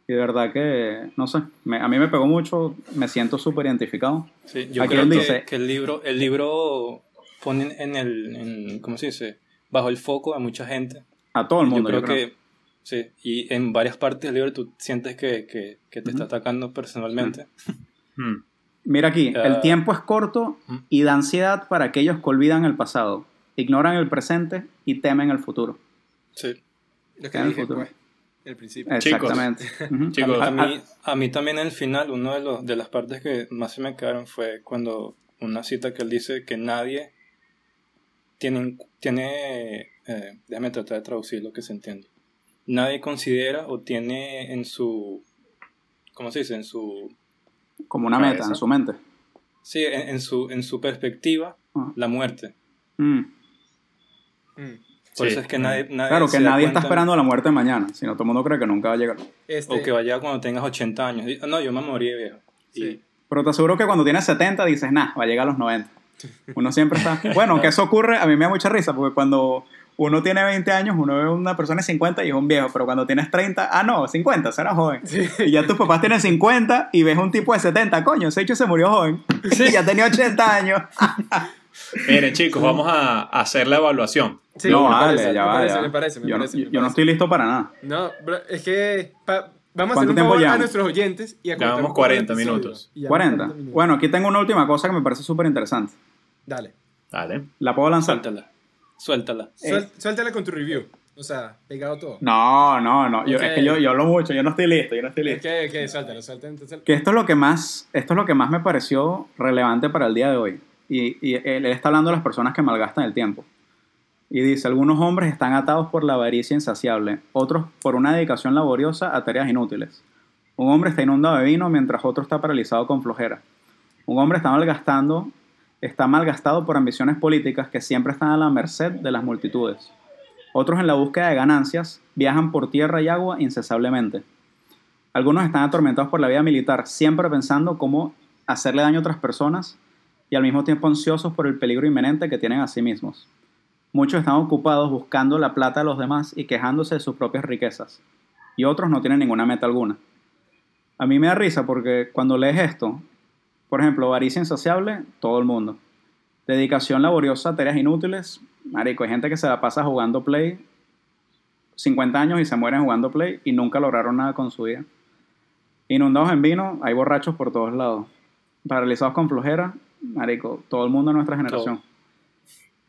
Y de verdad que, no sé, me- a mí me pegó mucho, me siento súper identificado. Sí, yo Aquí creo que, dice- que el libro, el libro pone en el, en, ¿cómo se dice? Bajo el foco a mucha gente. A todo el yo mundo, creo yo creo. que, sí, y en varias partes del libro tú sientes que, que, que te está Ujú. atacando personalmente. Hmm. Mira aquí, Ah. el tiempo es corto Mm. y da ansiedad para aquellos que olvidan el pasado, ignoran el presente y temen el futuro. Sí. Lo que el dije, futuro. pues, el principio. Chicos. Exactamente. Chicos, A, A- mí, a mí también en el final, una de, los, de las partes que más se me quedaron fue cuando una cita que él dice que nadie tiene, tiene eh, déjame tratar de traducir lo que se entiende. Nadie considera o tiene en su, ¿cómo se dice? En su, como una Cabeza. meta en su mente. sí, en, en su, en su perspectiva, Ah. la muerte. Mm. Mm. Por Sí. eso es que nadie, nadie Claro, que nadie está esperando la muerte de mañana, sino todo el mundo cree que nunca va a llegar. Este, O que vaya cuando tengas 80 años. No, yo me morí viejo. Y-. Pero te aseguro que cuando tienes 70 dices, nah, va a llegar a los 90. Uno siempre está... Bueno, que eso ocurre, a mí me da mucha risa, porque cuando uno tiene 20 años, uno ve a una persona de 50 y es un viejo, pero cuando tienes 30, ah, no, 50, será joven. Y ya tus papás tienen 50 y ves un tipo de 70, coño, ese hecho se murió joven. Y ya tenía 80 años. Miren, chicos, vamos a hacer la evaluación. Sí, no, me vale, parece, ya me va, parece, ya. me parece, me yo, parece, no, me yo no estoy listo para nada. No, bro, es que pa- vamos a ¿Cuánto hacer un tiempo favor a nuestros oyentes y a poco el 40 episodio. minutos. Y llevamos 40. minutos. Bueno, aquí tengo una última cosa que me parece súper interesante. Dale. Dale. ¿La puedo lanzar? Suéltala. Suéltala. Suel- Suéltala con tu review. O sea, pegado todo. No, no, no. Yo. Es que yo, yo hablo mucho, yo no estoy listo, yo no estoy listo. Ok, ok, suéltalo, suéltalo. entonces- Que esto es lo que más, esto es lo que más me pareció relevante para el día de hoy. Y, y él, él está hablando de las personas que malgastan el tiempo. Y dice, algunos hombres están atados por la avaricia insaciable, otros por una dedicación laboriosa a tareas inútiles. Un hombre está inundado de vino mientras otro está paralizado con flojera. Un hombre está malgastando, está malgastado por ambiciones políticas que siempre están a la merced de las multitudes. Otros en la búsqueda de ganancias viajan por tierra y agua incesablemente. Algunos están atormentados por la vida militar, siempre pensando cómo hacerle daño a otras personas y al mismo tiempo ansiosos por el peligro inminente que tienen a sí mismos. Muchos están ocupados buscando la plata de los demás y quejándose de sus propias riquezas. Y otros no tienen ninguna meta alguna. A mí me da risa porque cuando lees esto, por ejemplo, avaricia insaciable, todo el mundo. Dedicación laboriosa a tareas inútiles, marico, hay gente que se la pasa jugando play 50 años y se mueren jugando play y nunca lograron nada con su vida. Inundados en vino, hay borrachos por todos lados. Paralizados con flojera, marico, todo el mundo de nuestra generación.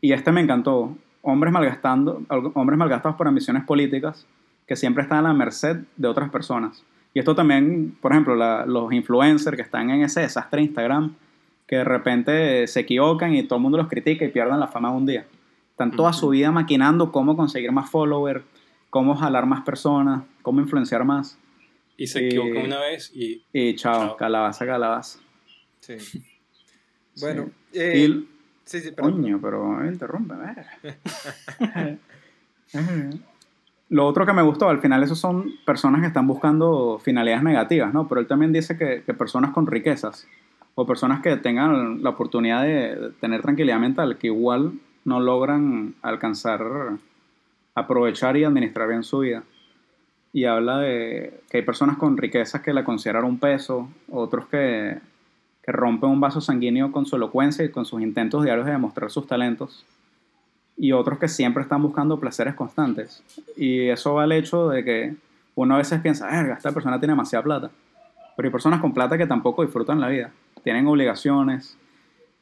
Y este me encantó. Hombres malgastando, hombres malgastados por ambiciones políticas que siempre están a la merced de otras personas. Y esto también, por ejemplo, la- los influencers que están en ese desastre de Instagram, que de repente se equivocan y todo el mundo los critica y pierden la fama de un día. Están toda su vida maquinando cómo conseguir más followers, cómo jalar más personas, cómo influenciar más. Y se Eh, equivoca una vez y Y chao, Chao. calabaza, calabaza. Sí. Bueno, eh, y, sí, sí, perdón. coño, pero interrumpe. Lo otro que me gustó, al final esos son personas que están buscando finalidades negativas, ¿no? Pero él también dice que, que personas con riquezas o personas que tengan la oportunidad de tener tranquilidad mental, que igual no logran alcanzar, aprovechar y administrar bien su vida. Y habla de que hay personas con riquezas que la consideran un peso, otros que, que rompen un vaso sanguíneo con su elocuencia y con sus intentos diarios de demostrar sus talentos, y otros que siempre están buscando placeres constantes. Y eso va al hecho de que uno a veces piensa, verga, esta persona tiene demasiada plata, pero hay personas con plata que tampoco disfrutan la vida, tienen obligaciones.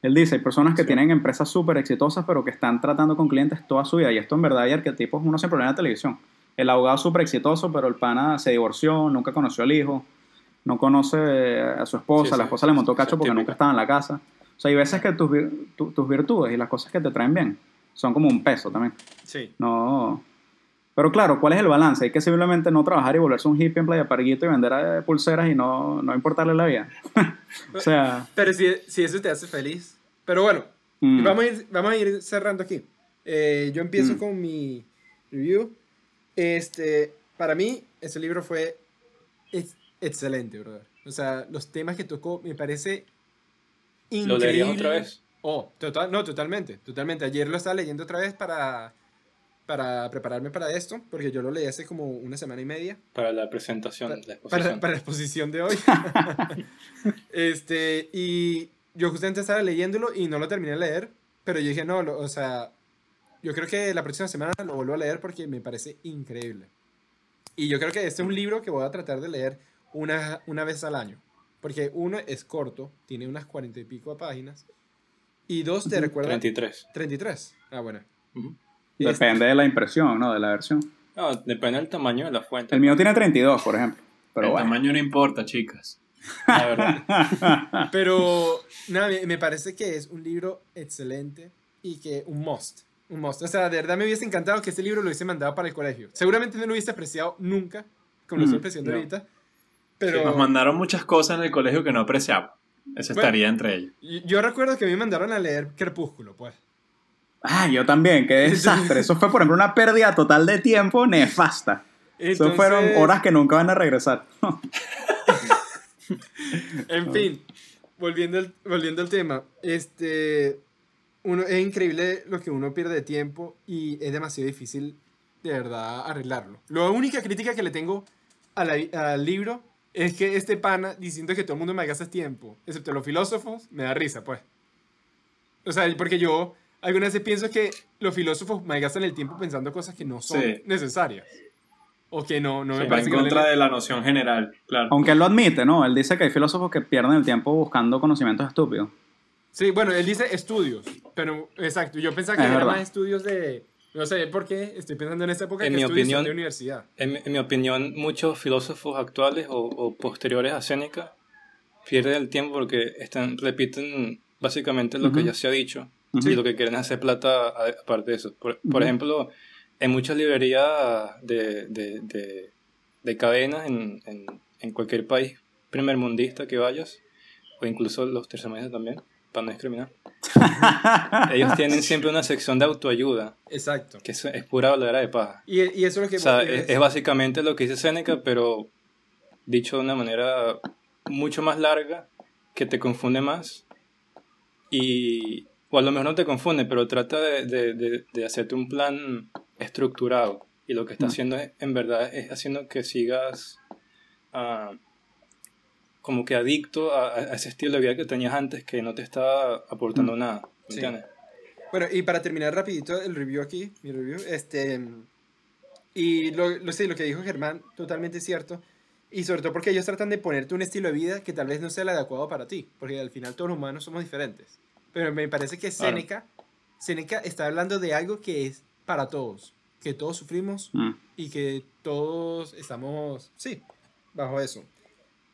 Él dice, hay personas que tienen empresas súper exitosas, pero que están tratando con clientes toda su vida, y esto en verdad hay arquetipos, uno siempre ve en la televisión. El abogado súper exitoso, pero el pana se divorció, nunca conoció al hijo, no conoce a su esposa, Sí, la sí, esposa le montó cacho porque nunca estaba en la casa. O sea, hay veces que tus, tu- tus virtudes y las cosas que te traen bien son como un peso también. Sí. No. Pero claro, ¿cuál es el balance? Hay que simplemente no trabajar y volverse un hippie en Playa Parguito y vender eh, pulseras y no, no importarle la vida. o sea, Pero si, si eso te hace feliz. Pero bueno, mm, vamos, a ir, vamos a ir cerrando aquí. Eh, yo empiezo Mm. con mi review. Este, para mí, ese libro fue ex- excelente, brother. O sea, los temas que tocó me parece ¿Lo increíble. leerías otra vez? Oh, total, no, totalmente, totalmente. Ayer lo estaba leyendo otra vez para, para prepararme para esto, porque yo lo leí hace como una semana y media. Para la presentación, Pa- la exposición. para, para la exposición de hoy. este, y yo justamente estaba leyéndolo y no lo terminé de leer, pero yo dije, no, lo- o sea, yo creo que la próxima semana lo vuelvo a leer porque me parece increíble. Y yo creo que este es un libro que voy a tratar de leer una, una vez al año. Porque uno es corto, tiene unas cuarenta y pico de páginas. Y dos, te recuerda... 33. 33. Ah, bueno. Ujú. Depende de la impresión, ¿no? De la versión. No, depende del tamaño de la fuente. El mío tiene 32, por ejemplo. Pero el bueno. tamaño no importa, chicas. La verdad. Pero, nada, me, me parece que es un libro excelente y que un must. Un must. O sea, de verdad me hubiese encantado que este libro lo hubiese mandado para el colegio. Seguramente no lo hubiese apreciado nunca, como lo estoy Mm, apreciando no. ahorita. Pero Nos mandaron muchas cosas en el colegio que no apreciamos. Eso Bueno. estaría entre ellos. yo recuerdo que a mí me mandaron a leer Crepúsculo, pues. Ah, yo también, qué desastre. Eso fue, por ejemplo, una pérdida total de tiempo nefasta. Eso fueron horas que nunca van a regresar. En fin, volviendo al, volviendo al tema, este, uno, es increíble lo que uno pierde de tiempo y es demasiado difícil de verdad arreglarlo. La única crítica que le tengo al libro es que este pana diciendo que todo el mundo me gasta tiempo, excepto los filósofos, me da risa, pues. O sea, porque yo algunas veces pienso que los filósofos me gastan el tiempo pensando cosas que no son Sí. necesarias. O que no, no me Va en parece que contra valen- de la noción general, claro. Aunque él lo admite, ¿no? Él dice que hay filósofos que pierden el tiempo buscando conocimientos estúpidos. Sí, bueno, él dice estudios, pero exacto, yo pensaba que Es era verdad. más estudios de, no sé por qué, estoy pensando en esta época En que mi opinión- de universidad. En, mi- en mi opinión, muchos filósofos actuales o, o posteriores a Séneca pierden el tiempo porque están, repiten básicamente lo que Ujú. ya se ha dicho y lo que quieren es hacer plata a- aparte de eso. Por, por Ujú. ejemplo, en muchas librerías de, de, de, de cadenas en, en, en cualquier país primermundista que vayas, o incluso los tercermundistas también, para no discriminar, ellos tienen siempre una sección de autoayuda, Exacto. que es, es pura habladera de paja. Y, y eso es lo que... O sea, es- es, básicamente lo que dice Seneca, pero dicho de una manera mucho más larga, que te confunde más. Y, o a lo mejor no te confunde, pero trata de, de- de- de hacerte un plan estructurado. Y lo que está Mm. haciendo es, en verdad es haciendo que sigas ah, como que adicto a, a ese estilo de vida que tenías antes que no te estaba aportando nada. ¿me Sí. Bueno, y para terminar rapidito el review aquí, mi review, este... Y lo, lo, sí, lo que dijo Germán, totalmente cierto. Y sobre todo porque ellos tratan de ponerte un estilo de vida que tal vez no sea el adecuado para ti, porque al final todos los humanos somos diferentes. Pero me parece que Claro. Seneca, Seneca está hablando de algo que es para todos, que todos sufrimos Mm. y que todos estamos, sí, bajo eso.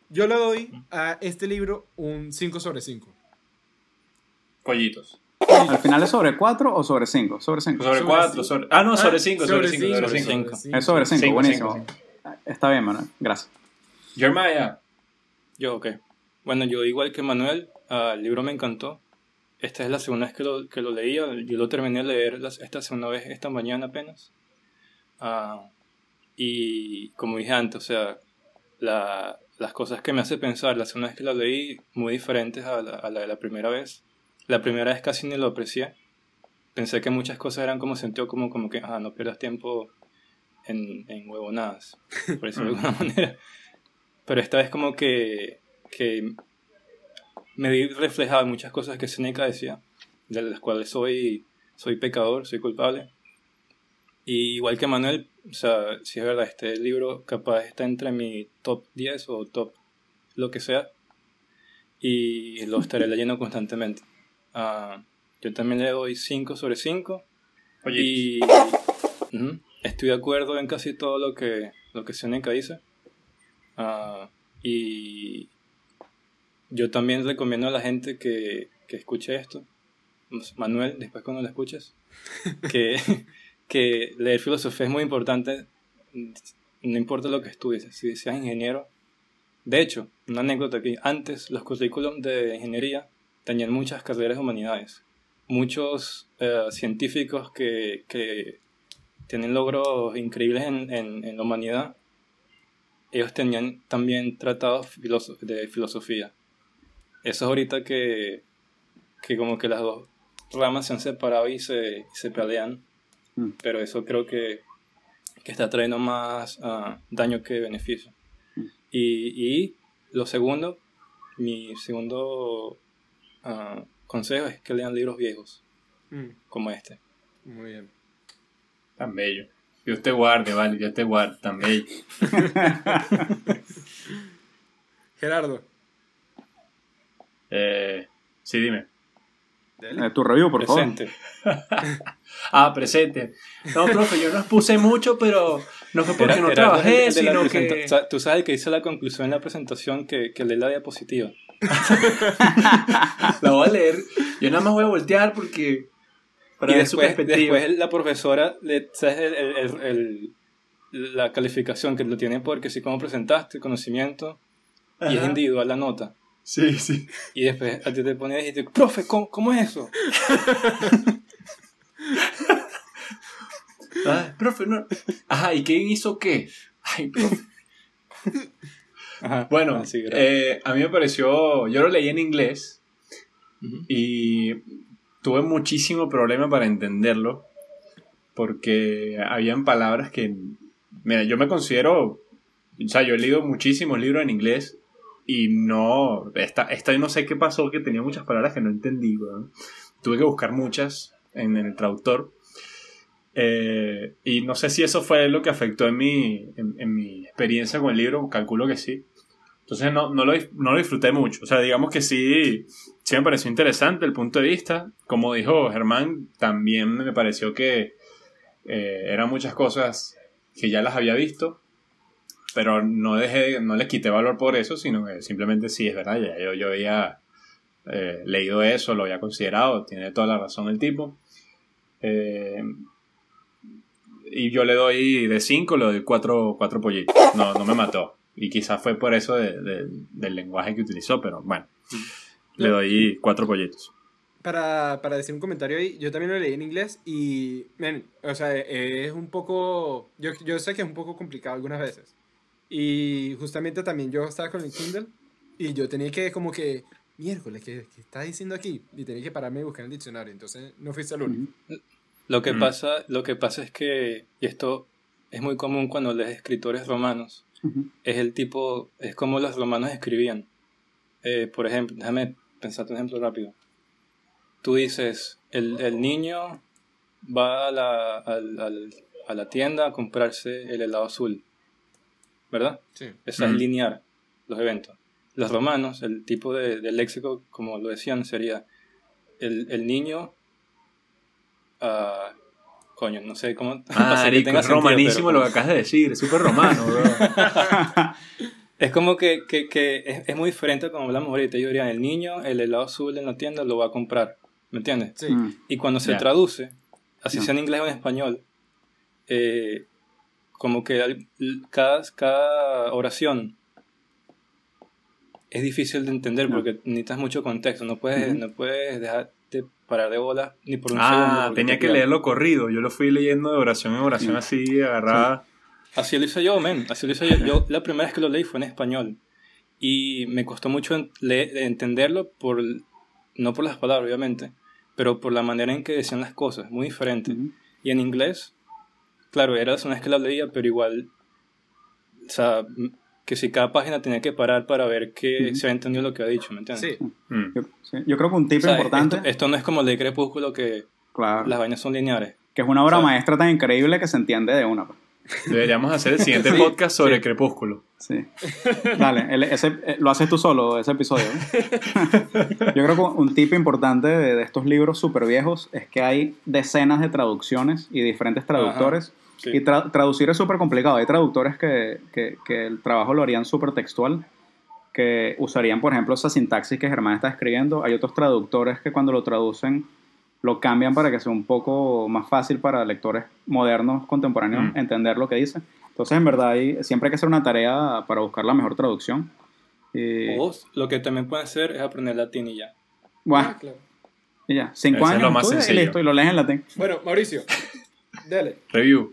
Yo le doy a este libro un 5 sobre 5. Pollitos. ¿Al final es sobre 4 o sobre 5? Sobre 5. Sobre Sobre 4, cinco. sobre... Ah, no, sobre 5, sobre cinco, 5, sobre sobre 5. cinco. Es sobre 5, Cinco, buenísimo. cinco, Está bien, Manuel. Gracias. Jeremiah. Yo, ok. Bueno, yo igual que Manuel, ah, el libro me encantó. Esta es la segunda vez que lo, que lo leía. Yo lo terminé de leer las- esta segunda vez esta mañana apenas. Ah, y como dije antes, o sea, la- las cosas que me hace pensar la segunda vez que lo leí, muy diferentes a la, a la de la primera vez. La primera vez casi ni lo aprecié. Pensé que muchas cosas eran como sentido como, como que, ah, no pierdas tiempo en, en huevonadas, por decirlo de alguna manera. Pero esta vez como que, que me vi reflejado en muchas cosas que Seneca decía, de las cuales soy, soy pecador, soy culpable. Y igual que Manuel, o sea, si es verdad, este libro capaz está entre mi top 10 o top lo que sea, y lo estaré leyendo constantemente. Ah, yo también le doy 5 sobre 5. Pollitos. Y ujú, estoy de acuerdo en casi todo lo que, lo que Seneca dice. Ah, y yo también recomiendo a la gente que, que escuche esto. Manuel, después cuando lo escuches, que, que leer filosofía es muy importante. No importa lo que estudies, si seas ingeniero. De hecho, una anécdota aquí, antes los currículums de ingeniería tenían muchas carreras de humanidades. Muchos eh, científicos que, que tienen logros increíbles en, en, en la humanidad, ellos tenían también tratados de filosofía. Eso es ahorita que, que como que las dos ramas se han separado y se, se pelean. Mm. pero eso creo que, que está trayendo más ah, daño que beneficio. Mm. Y, y lo segundo, mi segundo ah, consejo es que lean libros viejos, Mm, como este. muy bien. Tan bello. Dios te guarde, vale, Dios te guarde, tan bello. Gerardo. Eh, sí, dime. Dale. Eh, tu review, por favor. Presente. Ah, presente. No, profe, yo no expuse mucho, pero no fue porque Era- no era trabajé, el de sino que... o sea, Tú sabes que hice la conclusión en la presentación que, que lee la diapositiva. La voy a leer. Yo nada más voy a voltear porque... Para y ver su después, perspectiva. después la profesora, le, ¿sabes? El- el- el- el- la calificación que lo tiene porque si cómo presentaste, conocimiento, y es Ajá. individual la nota. Sí, sí. Y después a ti te ponías y dices, profe, ¿cómo, cómo es eso? Ah, profe, no. Ajá, ¿y quién hizo qué? Ay, profe. Ajá, Bueno, así, gracias. eh, a mí me pareció... Yo lo leí en inglés y tuve muchísimo problema para entenderlo porque habían palabras que mira yo me considero o sea yo he leído muchísimos libros en inglés y no esta, esta no sé qué pasó que tenía muchas palabras que no entendí tuve que buscar muchas en, el traductor Eh, y no sé si eso fue lo que afectó en mi, en, en mi experiencia con el libro calculo que sí entonces no, no, lo, no lo disfruté mucho. O sea, digamos que sí, sí me pareció interesante el punto de vista. Como dijo Germán, también me pareció que eh, eran muchas cosas que ya las había visto. Pero no dejé, no les quité valor por eso, sino que simplemente sí, es verdad, ya yo, yo había eh, leído eso, lo había considerado, tiene toda la razón el tipo. Eh, y yo le doy de 5, le doy 4 cuatro, pollitos. No, no me mató. Y quizás fue por eso de- de- del lenguaje que utilizó, pero bueno. Le doy 4 pollitos. Para, para decir un comentario ahí, yo también lo leí en inglés y, men, o sea, es un poco, yo, yo sé que es un poco complicado algunas veces. Y justamente también yo estaba con el Kindle y yo tenía que como que, miércoles, ¿qué, qué está diciendo aquí? Y tenía que pararme y buscar en el diccionario, entonces no fuiste el único. Lo que, Mm. pasa, lo que pasa es que, y esto es muy común cuando lees escritores romanos, Ujú. es el tipo, es como los romanos escribían. Eh, por ejemplo, déjame pensar un ejemplo rápido. Tú dices, el, el niño va a la, al- al- a la tienda a comprarse el helado azul, ¿verdad? Sí. Esa es Ujú. linear los eventos. Los romanos, el tipo de, de léxico, como lo decían, sería el, el niño. ah, coño, no sé cómo. Ah, para que Rico, tenga es sentido, romanísimo pero lo que acabas de decir, es súper romano, bro. Es como que, que, que es, es muy diferente como hablamos ahorita. Yo diría, el niño, el helado azul en la tienda lo va a comprar. ¿Me entiendes? Sí. Mm. Y cuando se Ya. traduce, así sea en inglés o en español, eh, como que cada, cada oración es difícil de entender porque necesitas mucho contexto. No puedes, Ujú. no puedes dejarte parar de bola ni por un segundo. Ah, tenía te que leerlo corrido. Yo lo fui leyendo de oración en oración Sí. así, agarrada. Así lo hice yo, men. Así lo hice yo. Yo la primera vez que lo leí fue en español. Y me costó mucho en- le- entenderlo, por, no por las palabras, obviamente, pero por la manera en que decían las cosas, muy diferente. Ujú. Y en inglés, claro, era la segunda vez que la leía, pero igual, o sea, que si cada página tenía que parar para ver que se había entendido lo que había dicho, ¿me entiendes? Sí. Mm. Yo, sí, yo creo que un tip O sea, importante, Esto, esto no es como el de Crepúsculo que claro, las vainas son lineares. que es una obra o sea- maestra tan increíble que se entiende de una. pues. Deberíamos hacer el siguiente Sí, podcast sobre sí. Crepúsculo. Sí. Dale, el- ese, eh, lo haces tú solo, ese episodio. Yo creo que un tip importante de, de estos libros súper viejos es que hay decenas de traducciones y diferentes traductores. Sí. Y tra- traducir es súper complicado. Hay traductores que, que, que el trabajo lo harían súper textual, que usarían, por ejemplo, esa sintaxis que Germán está escribiendo. Hay otros traductores que cuando lo traducen lo cambian para que sea un poco más fácil para lectores modernos, contemporáneos, Mm. entender lo que dice. Entonces, en verdad, hay- siempre hay que hacer una tarea para buscar la mejor traducción. Y, O lo que también pueden hacer es aprender latín y ya. bueno, Ah, claro. y ya. Cinco Ese es años lo más y listo, y lo lees en latín. Bueno, Mauricio, dale. Review.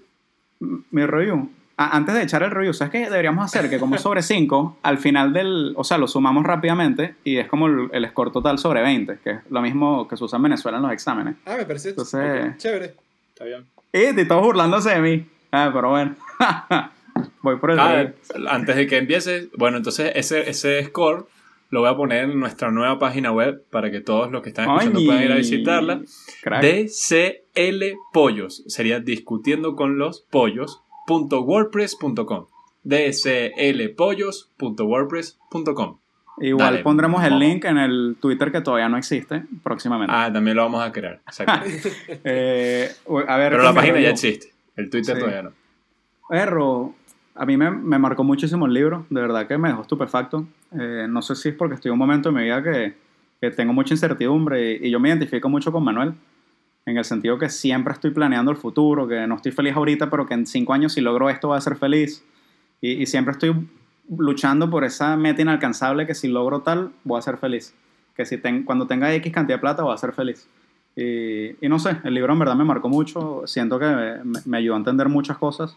Mi review. Ah, antes de echar el review, ¿sabes qué deberíamos hacer? Que como es sobre 5, al final del. O sea, lo sumamos rápidamente y es como el, el score total sobre 20, que es lo mismo que se usa en Venezuela en los exámenes. Ah, me parece Entonces- ok, chévere. ¿Está bien? Y te todos burlándose de mí. Ah, pero bueno. Voy por el Ah, antes de que empiece, bueno, entonces ese, ese score lo voy a poner en nuestra nueva página web para que todos los que están escuchando Ay, puedan ir a visitarla. crack. DCL Pollos. Sería discutiendo con los pollos.wordpress.com. DCLpollos.wordpress.com. Igual Dale, pondremos el vamos. link en el Twitter que todavía no existe próximamente. Ah, también lo vamos a crear. Exacto. Eh, a ver, Pero la ¿qué me página ya existe. El Twitter Sí. todavía no. Erro, a mí me, me marcó muchísimo el libro, de verdad que me dejó estupefacto. Eh, no sé si es porque estoy en un momento de mi vida que, que tengo mucha incertidumbre y, y yo me identifico mucho con Manuel, en el sentido que siempre estoy planeando el futuro, que no estoy feliz ahorita, pero que en cinco años si logro esto voy a ser feliz. Y, y siempre estoy luchando por esa meta inalcanzable que si logro tal voy a ser feliz. Que si ten- cuando tenga X cantidad de plata voy a ser feliz. Y, y no sé, el libro en verdad me marcó mucho, siento que me, me ayudó a entender muchas cosas.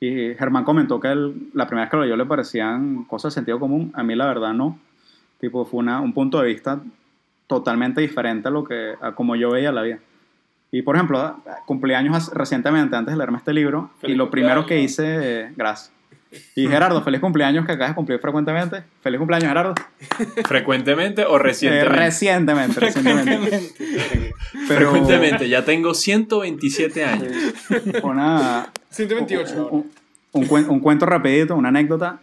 Y Germán comentó que él, la primera vez que lo leyó le parecían cosas de sentido común, a mí la verdad no. Tipo, fue una, un punto de vista totalmente diferente a lo que a como yo veía la vida. Y por ejemplo, cumplí años recientemente antes de leerme este libro y Feliz lo primero que hice, eh, gracias. Y Gerardo, feliz cumpleaños que acabas de cumplir frecuentemente. Feliz cumpleaños, Gerardo. ¿Frecuentemente o Eh, recientemente? recientemente, recientemente. Pero Frecuentemente, ya tengo 127 años. una, 128 ahora. un, un cuen- un cuento rapidito, una anécdota.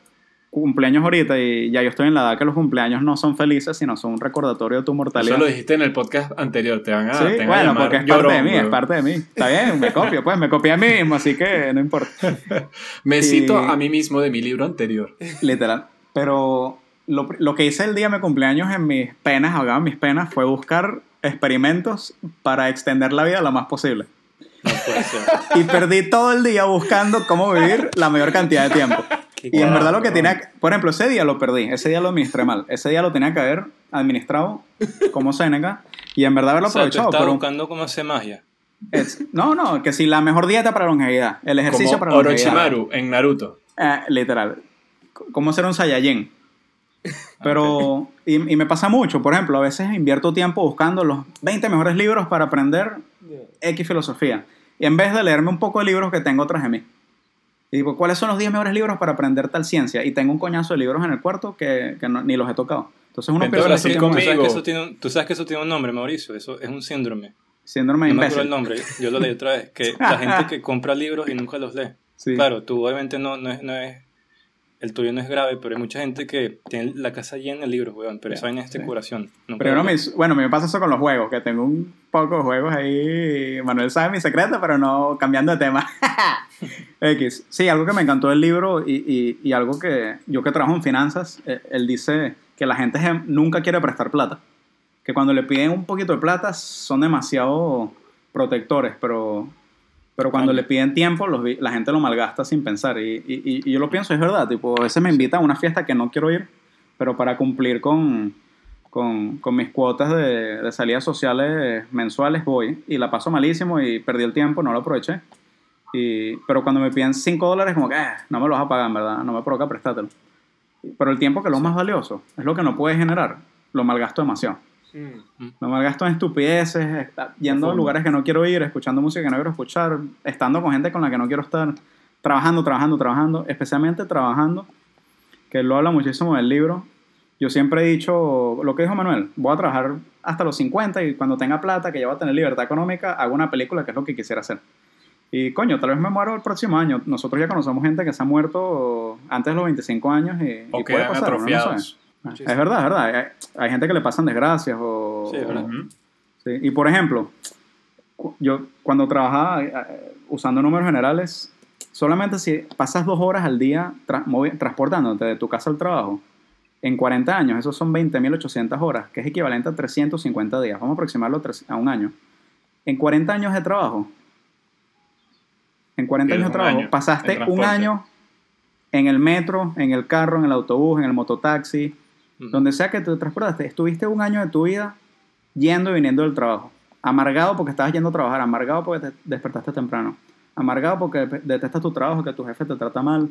Cumpleaños ahorita y ya yo estoy en la edad que los cumpleaños no son felices, sino son un recordatorio de tu mortalidad. Eso lo dijiste en el podcast anterior. Te van a, Sí, te van a bueno, llamar porque es parte llorón, de mí, es weón. parte de mí. Está bien, me copio, pues, me copié a mí mismo, así que no importa. Me Y- cito a mí mismo de mi libro anterior. Literal. Pero lo, lo que hice el día de mi cumpleaños en mis penas, ahogado en mis penas, fue buscar experimentos para extender la vida lo más posible. No puede ser. Y perdí todo el día buscando cómo vivir la mayor cantidad de tiempo. Y en verdad lo que tenía, que- por ejemplo, ese día lo perdí, ese día lo administré mal, ese día lo tenía que haber administrado como Seneca y en verdad haberlo O sea, tú aprovechado. estás pero buscando cómo hacer magia. es- no, no, que si la mejor dieta para longevidad, el ejercicio Como para longevidad. Orochimaru en Naruto. Eh, literal. ¿Cómo ser un Saiyajin? Pero, y, y me pasa mucho, por ejemplo, a veces invierto tiempo buscando los 20 mejores libros para aprender X filosofía. Y en vez de leerme un poco de libros que tengo tras de mí. Y digo, ¿cuáles son los 10 mejores libros para aprender tal ciencia? Y tengo un coñazo de libros en el cuarto que, que no- ni los he tocado. Entonces uno piensa que Tú tú sabes que eso tiene un nombre, Mauricio. Eso es un síndrome. síndrome de No me acuerdo imbécil. el nombre. Yo lo leí otra vez. Que la gente que compra libros y nunca los lee. Sí. Claro, tú obviamente no, no, es, no es. El tuyo no es grave, pero hay mucha gente que tiene la casa llena de libros, weón. Pero esa vaina es Sí. decoración. Nunca Primero lo me, bueno, me pasa eso con los juegos, que tengo un poco de juegos ahí. Manuel sabe mi secreto, pero no cambiando de tema. X. Sí, algo que me encantó del libro y, y- y algo que yo que trabajo en finanzas, eh, él dice que la gente nunca quiere prestar plata. Que cuando le piden un poquito de plata son demasiado protectores, pero, pero cuando Claro. le piden tiempo los la gente lo malgasta sin pensar. Y, y- y- yo lo pienso, es verdad. Tipo, a veces me invitan a una fiesta que no quiero ir, pero para cumplir con, con, con mis cuotas de, de salidas sociales mensuales voy y la paso malísimo y perdí el tiempo, no lo aproveché. Y, pero cuando me piden 5 dólares, como que "Ah, no me lo vas a pagar, en verdad, no me provoca prestártelo. Pero el tiempo que es lo más valioso, es lo que no puedes generar, lo malgasto demasiado. Mm. Lo malgasto en estupideces, yendo a lugares que no quiero ir, escuchando música que no quiero escuchar, estando con gente con la que no quiero estar, trabajando, trabajando, trabajando, especialmente trabajando, que lo habla muchísimo del libro. Yo siempre he dicho lo que dijo Manuel, voy a trabajar hasta los 50 y cuando tenga plata, que ya voy a tener libertad económica, hago una película que es lo que quisiera hacer. Y coño, tal vez me muero el próximo año. Nosotros ya conocemos gente que se ha muerto antes de los 25 años y, y O puede quedan pasar, uno no. Atrofiados. Es verdad, es verdad. Hay, hay gente que le pasan desgracias o... Sí, es verdad. Ujú. Sí, Y por ejemplo, yo cuando trabajaba eh, usando números generales, solamente si pasas dos horas al día tra- transportándote de tu casa al trabajo, en 40 años, esos son 20.800 horas, que es equivalente a 350 días. Vamos a aproximarlo a un año. En 40 años de trabajo, en 40 Pierdes años de trabajo, año pasaste un año en el metro, en el carro, en el autobús, en el mototaxi, Donde sea que te transportaste, estuviste un año de tu vida yendo y viniendo del trabajo. Amargado porque estabas yendo a trabajar, amargado porque te despertaste temprano, amargado porque de- detestas tu trabajo, que tu jefe te trata mal.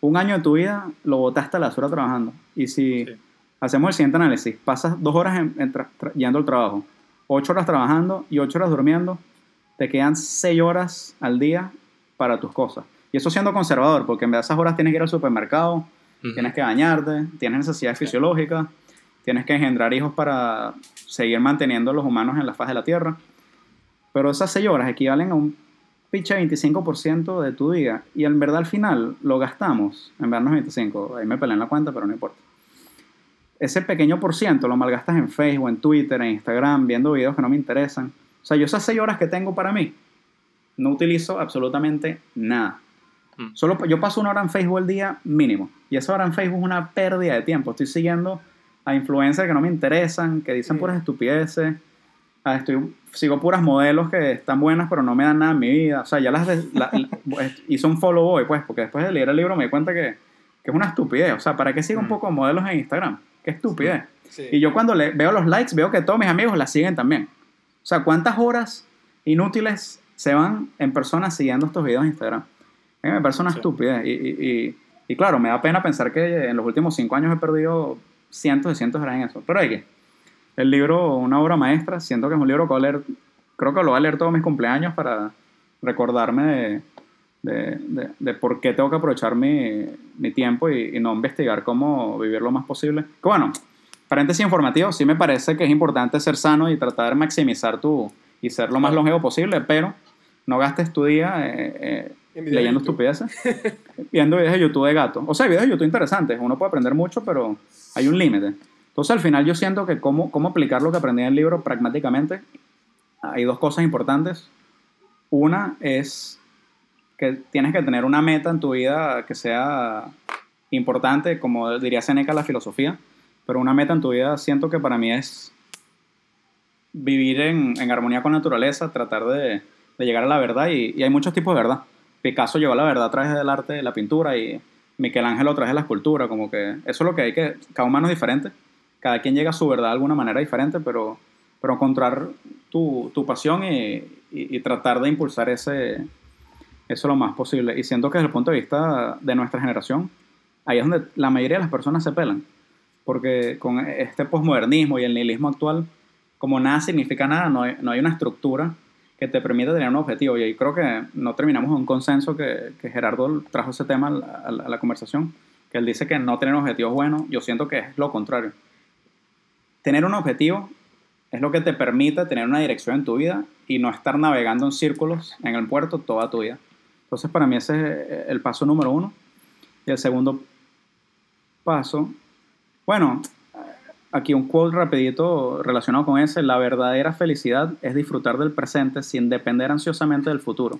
Un año de tu vida lo botaste a la basura trabajando. Y si Sí. hacemos el siguiente análisis, pasas dos horas en- yendo al trabajo, ocho horas trabajando y ocho horas durmiendo, te quedan 6 horas al día para tus cosas. Y eso siendo conservador, porque en vez de esas horas tienes que ir al supermercado, Tienes que bañarte, tienes necesidades fisiológicas, tienes que engendrar hijos para seguir manteniendo a los humanos en la faz de la Tierra. Pero esas 6 horas equivalen a un pinche 25% de tu día. Y en verdad al final lo gastamos. En verdad no es 25, ahí me peleé en la cuenta, pero no importa. Ese pequeño por ciento lo malgastas en Facebook, en Twitter, en Instagram, viendo videos que no me interesan. O sea, yo esas 6 horas que tengo para mí, no utilizo absolutamente nada. Mm. Solo yo paso una hora en Facebook al día mínimo. Y esa hora en Facebook es una pérdida de tiempo. Estoy siguiendo a influencers que no me interesan, que dicen puras estupideces. Ah, estoy, sigo puras modelos que están buenas, pero no me dan nada en mi vida. O sea, ya las de- la- hice un follow boy, pues, porque después de leer el libro me di cuenta que, que es una estupidez. O sea, ¿para qué sigo un Mm. poco de modelos en Instagram? Qué estupidez. Sí. Y yo cuando le, veo los likes, veo que todos mis amigos la siguen también. O sea, ¿cuántas horas inútiles se van en personas siguiendo estos videos en Instagram? A mí me parece una Sí. estupidez. Y, y- y- y claro, me da pena pensar que en los últimos cinco años he perdido cientos y cientos de horas en eso. Pero hay que. El libro, una obra maestra, siento que es un libro que voy a leer, creo que lo voy a leer todos mis cumpleaños para recordarme de, de, de- de por qué tengo que aprovechar mi, mi tiempo y, y no investigar cómo vivir lo más posible. Que bueno, paréntesis informativo, sí me parece que es importante ser sano y tratar de maximizar tu y ser lo más longevo posible, pero no gastes tu día eh, eh, leyendo estupideces, viendo videos de YouTube de gato. O sea, hay videos de YouTube interesantes, uno puede aprender mucho, pero hay un límite. Entonces, al final yo siento que cómo, cómo aplicar lo que aprendí en el libro pragmáticamente, hay dos cosas importantes. Una es que tienes que tener una meta en tu vida que sea importante, como diría Seneca, la filosofía, pero una meta en tu vida siento que para mí es vivir en, en armonía con la naturaleza, tratar de, de llegar a la verdad y, y hay muchos tipos de verdad. Picasso llegó a la verdad a través del arte, de la pintura y Michelangelo a través de la escultura, como que eso es lo que hay que, cada humano es diferente, cada quien llega a su verdad de alguna manera diferente, pero, pero encontrar tu, tu pasión y, tratar de impulsar ese, eso lo más posible. Y siento que desde el punto de vista de nuestra generación, ahí es donde la mayoría de las personas se pelan. Porque con este posmodernismo y el nihilismo actual, como nada significa nada, no no hay una estructura que te permita tener un objetivo. Y ahí creo que no terminamos un consenso que, que Gerardo trajo ese tema a la, a la- conversación, que él dice que no tener objetivos buenos, yo siento que es lo contrario. Tener un objetivo es lo que te permite tener una dirección en tu vida y no estar navegando en círculos en el puerto toda tu vida. Entonces, para mí ese es el paso número uno. Y el segundo paso, bueno, aquí un quote rapidito relacionado con ese, la verdadera felicidad es disfrutar del presente sin depender ansiosamente del futuro,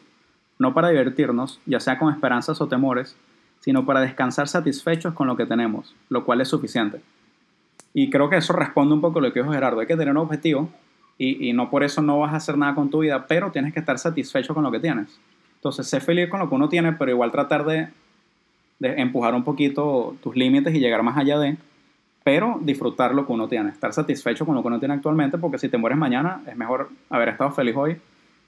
no para divertirnos, ya sea con esperanzas o temores, sino para descansar satisfechos con lo que tenemos, lo cual es suficiente. Y creo que eso responde un poco a lo que dijo Gerardo, hay que tener un objetivo y, y no por eso no vas a hacer nada con tu vida, pero tienes que estar satisfecho con lo que tienes. Entonces, sé feliz con lo que uno tiene, pero igual tratar de, de empujar un poquito tus límites y llegar más allá de, pero disfrutar lo que uno tiene, estar satisfecho con lo que uno tiene actualmente, porque si te mueres mañana, es mejor haber estado feliz hoy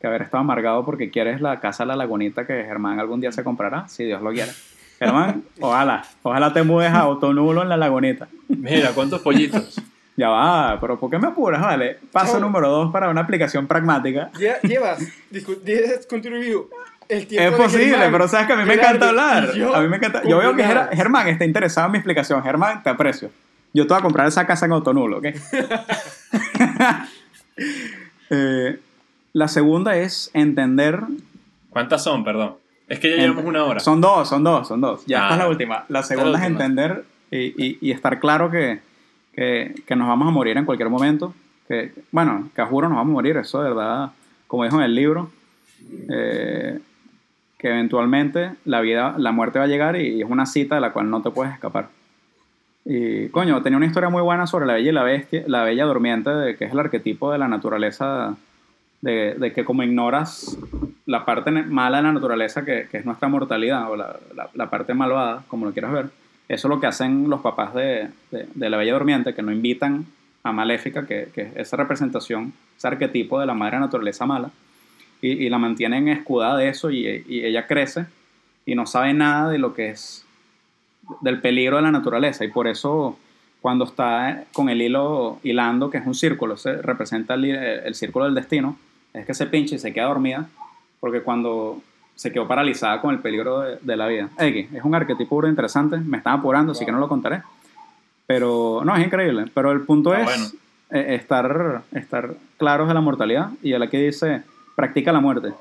que haber estado amargado porque quieres la casa La Lagunita que Germán algún día se comprará, si Dios lo quiere. Germán, ojalá, ojalá te mudes a Autonulo en La Lagunita. Mira, ¿cuántos pollitos? Ya va, pero ¿por qué me apuras? Vale. Paso número dos para una aplicación pragmática. Lle- Llevas, discu- dices con tu review, el tiempo Es de posible, Germán, pero sabes que a mí me encanta hablar. yo a mí me encanta. Yo veo que. Germán está interesado en mi explicación. Germán, te aprecio. Yo te voy a comprar esa casa en Autonulo, ¿ok? Eh, la segunda es entender. ¿Cuántas son, perdón? Es que ya llevamos una hora. Son dos, son dos, son dos. Ya Ah, esta es la última. La segunda es última. entender y, y- y estar claro que, que, que nos vamos a morir en cualquier momento. Que, bueno, que a juro nos vamos a morir, eso de verdad, como dijo en el libro, eh, que eventualmente la vida, la muerte va a llegar y, es una cita de la cual no te puedes escapar. Y coño, tenía una historia muy buena sobre la bella y la bestia, la bella durmiente, que es el arquetipo de la naturaleza, de, que como ignoras la parte mala de la naturaleza, que, es nuestra mortalidad, o la, parte malvada, como lo quieras ver, eso es lo que hacen los papás de, la bella durmiente, que no invitan a Maléfica, que, es esa representación, ese arquetipo de la madre naturaleza mala, y, y la mantienen escudada de eso y ella crece y no sabe nada de lo que es del peligro de la naturaleza y por eso cuando está con el hilo hilando que es un círculo se representa el, el círculo del destino es que se pinche y se queda dormida, porque cuando se quedó paralizada con el peligro de, de la vida. X, es un arquetipo interesante, me están apurando, así que no lo contaré. Pero no, es increíble. Pero el punto Ah, es bueno. eh, estar, estar claros de la mortalidad y a la que dice, practica la muerte.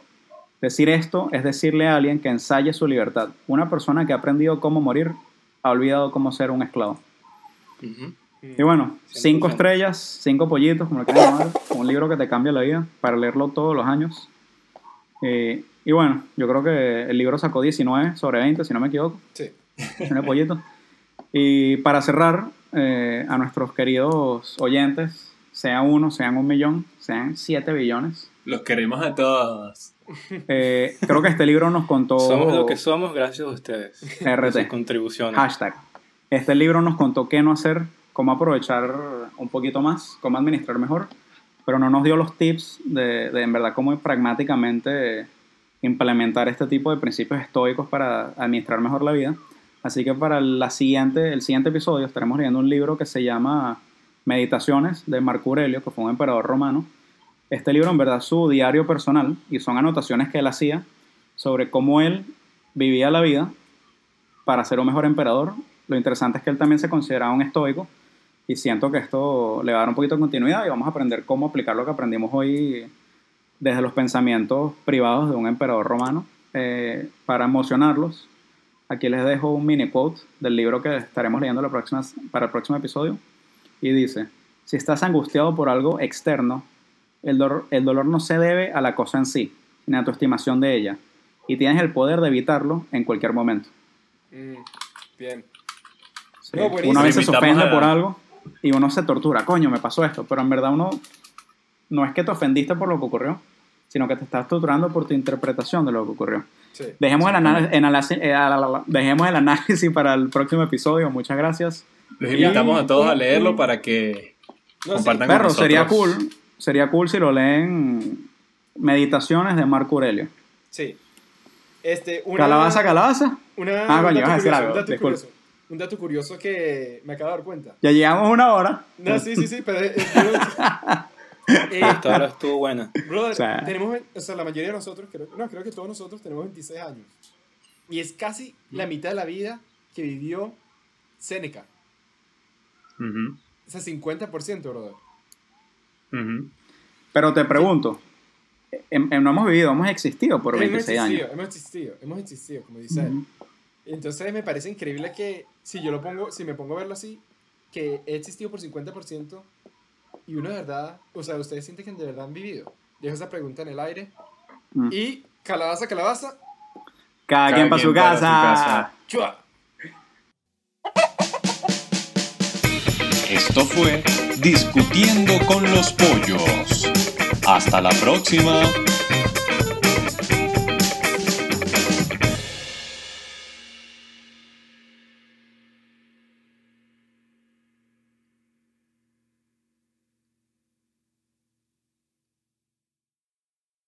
Decir esto es decirle a alguien que ensaye su libertad. Una persona que ha aprendido cómo morir ha olvidado cómo ser un esclavo. Ujú. Y bueno, 100%. cinco estrellas, cinco pollitos, como lo quieran llamar, un libro que te cambia la vida para leerlo todos los años. Eh, y bueno, yo creo que el libro sacó 19 sobre 20, si no me equivoco, Sí. tiene pollito. Y para cerrar, eh, a nuestros queridos oyentes, sea uno, sean un millón, sean siete billones, Los queremos a todos. Eh, creo que este libro nos contó... Somos lo que somos gracias a ustedes. RT. sus contribuciones. Hashtag. Este libro nos contó qué no hacer, cómo aprovechar un poquito más, cómo administrar mejor, pero no nos dio los tips de, de en verdad cómo pragmáticamente implementar este tipo de principios estoicos para administrar mejor la vida. Así que para la siguiente, el siguiente episodio estaremos leyendo un libro que se llama Meditaciones de Marco Aurelio, que fue un emperador romano. Este libro en verdad su diario personal y son anotaciones que él hacía sobre cómo él vivía la vida para ser un mejor emperador. Lo interesante es que él también se consideraba un estoico y siento que esto le va a dar un poquito de continuidad y vamos a aprender cómo aplicar lo que aprendimos hoy desde los pensamientos privados de un emperador romano eh, para emocionarlos. Aquí les dejo un mini quote del libro que estaremos leyendo para el próximo episodio y dice, si estás angustiado por algo externo, el dolor, el dolor no se debe a la cosa en sí, ni a tu estimación de ella, y tienes el poder de evitarlo en cualquier momento. Mm, bien. Sí. No, buenísimo. uno a veces se ofende por algo y uno se tortura. Coño, me pasó esto. Pero en verdad uno no es que te ofendiste por lo que ocurrió, sino que te estás torturando por tu interpretación de lo que ocurrió. Sí. Dejemos el, análisis- eh, a la- la- la- dejemos el análisis para el próximo episodio. Muchas gracias. Los invitamos a todos a leerlo para que No, sí. compartan con Perro, nosotros. sería cool. Sería cool si lo leen Meditaciones de Marco Aurelio. Sí. Este, una, Calabaza, calabaza. Una, Ah, un, coño, dato vas a decir curioso, algo, un dato curioso. Un dato curioso que me acabo de dar cuenta. Ya llegamos una hora. No, sí, sí, sí, pero... eh, Esta hora estuvo buena. Brother, O sea- tenemos, o sea, la mayoría de nosotros, creo, no, creo que todos nosotros tenemos 26 años. Y es casi la mitad de la vida que vivió Seneca. Ujú, O sea, 50%, brother. Ujú. Pero te pregunto, em- em, no hemos vivido, hemos existido por hemos 26 existido, años. hemos existido, hemos existido, como dice él. Ujú. Entonces me parece increíble que si yo lo pongo, si me pongo a verlo así, que he existido por 50% y uno de verdad, o sea, ustedes sienten que de verdad han vivido. Dejo esa pregunta en el aire. Mm. Y calabaza, calabaza, Cada, Cada quien para su para casa. su casa. chua. Esto fue Discutiendo con los Pollos. Hasta la próxima.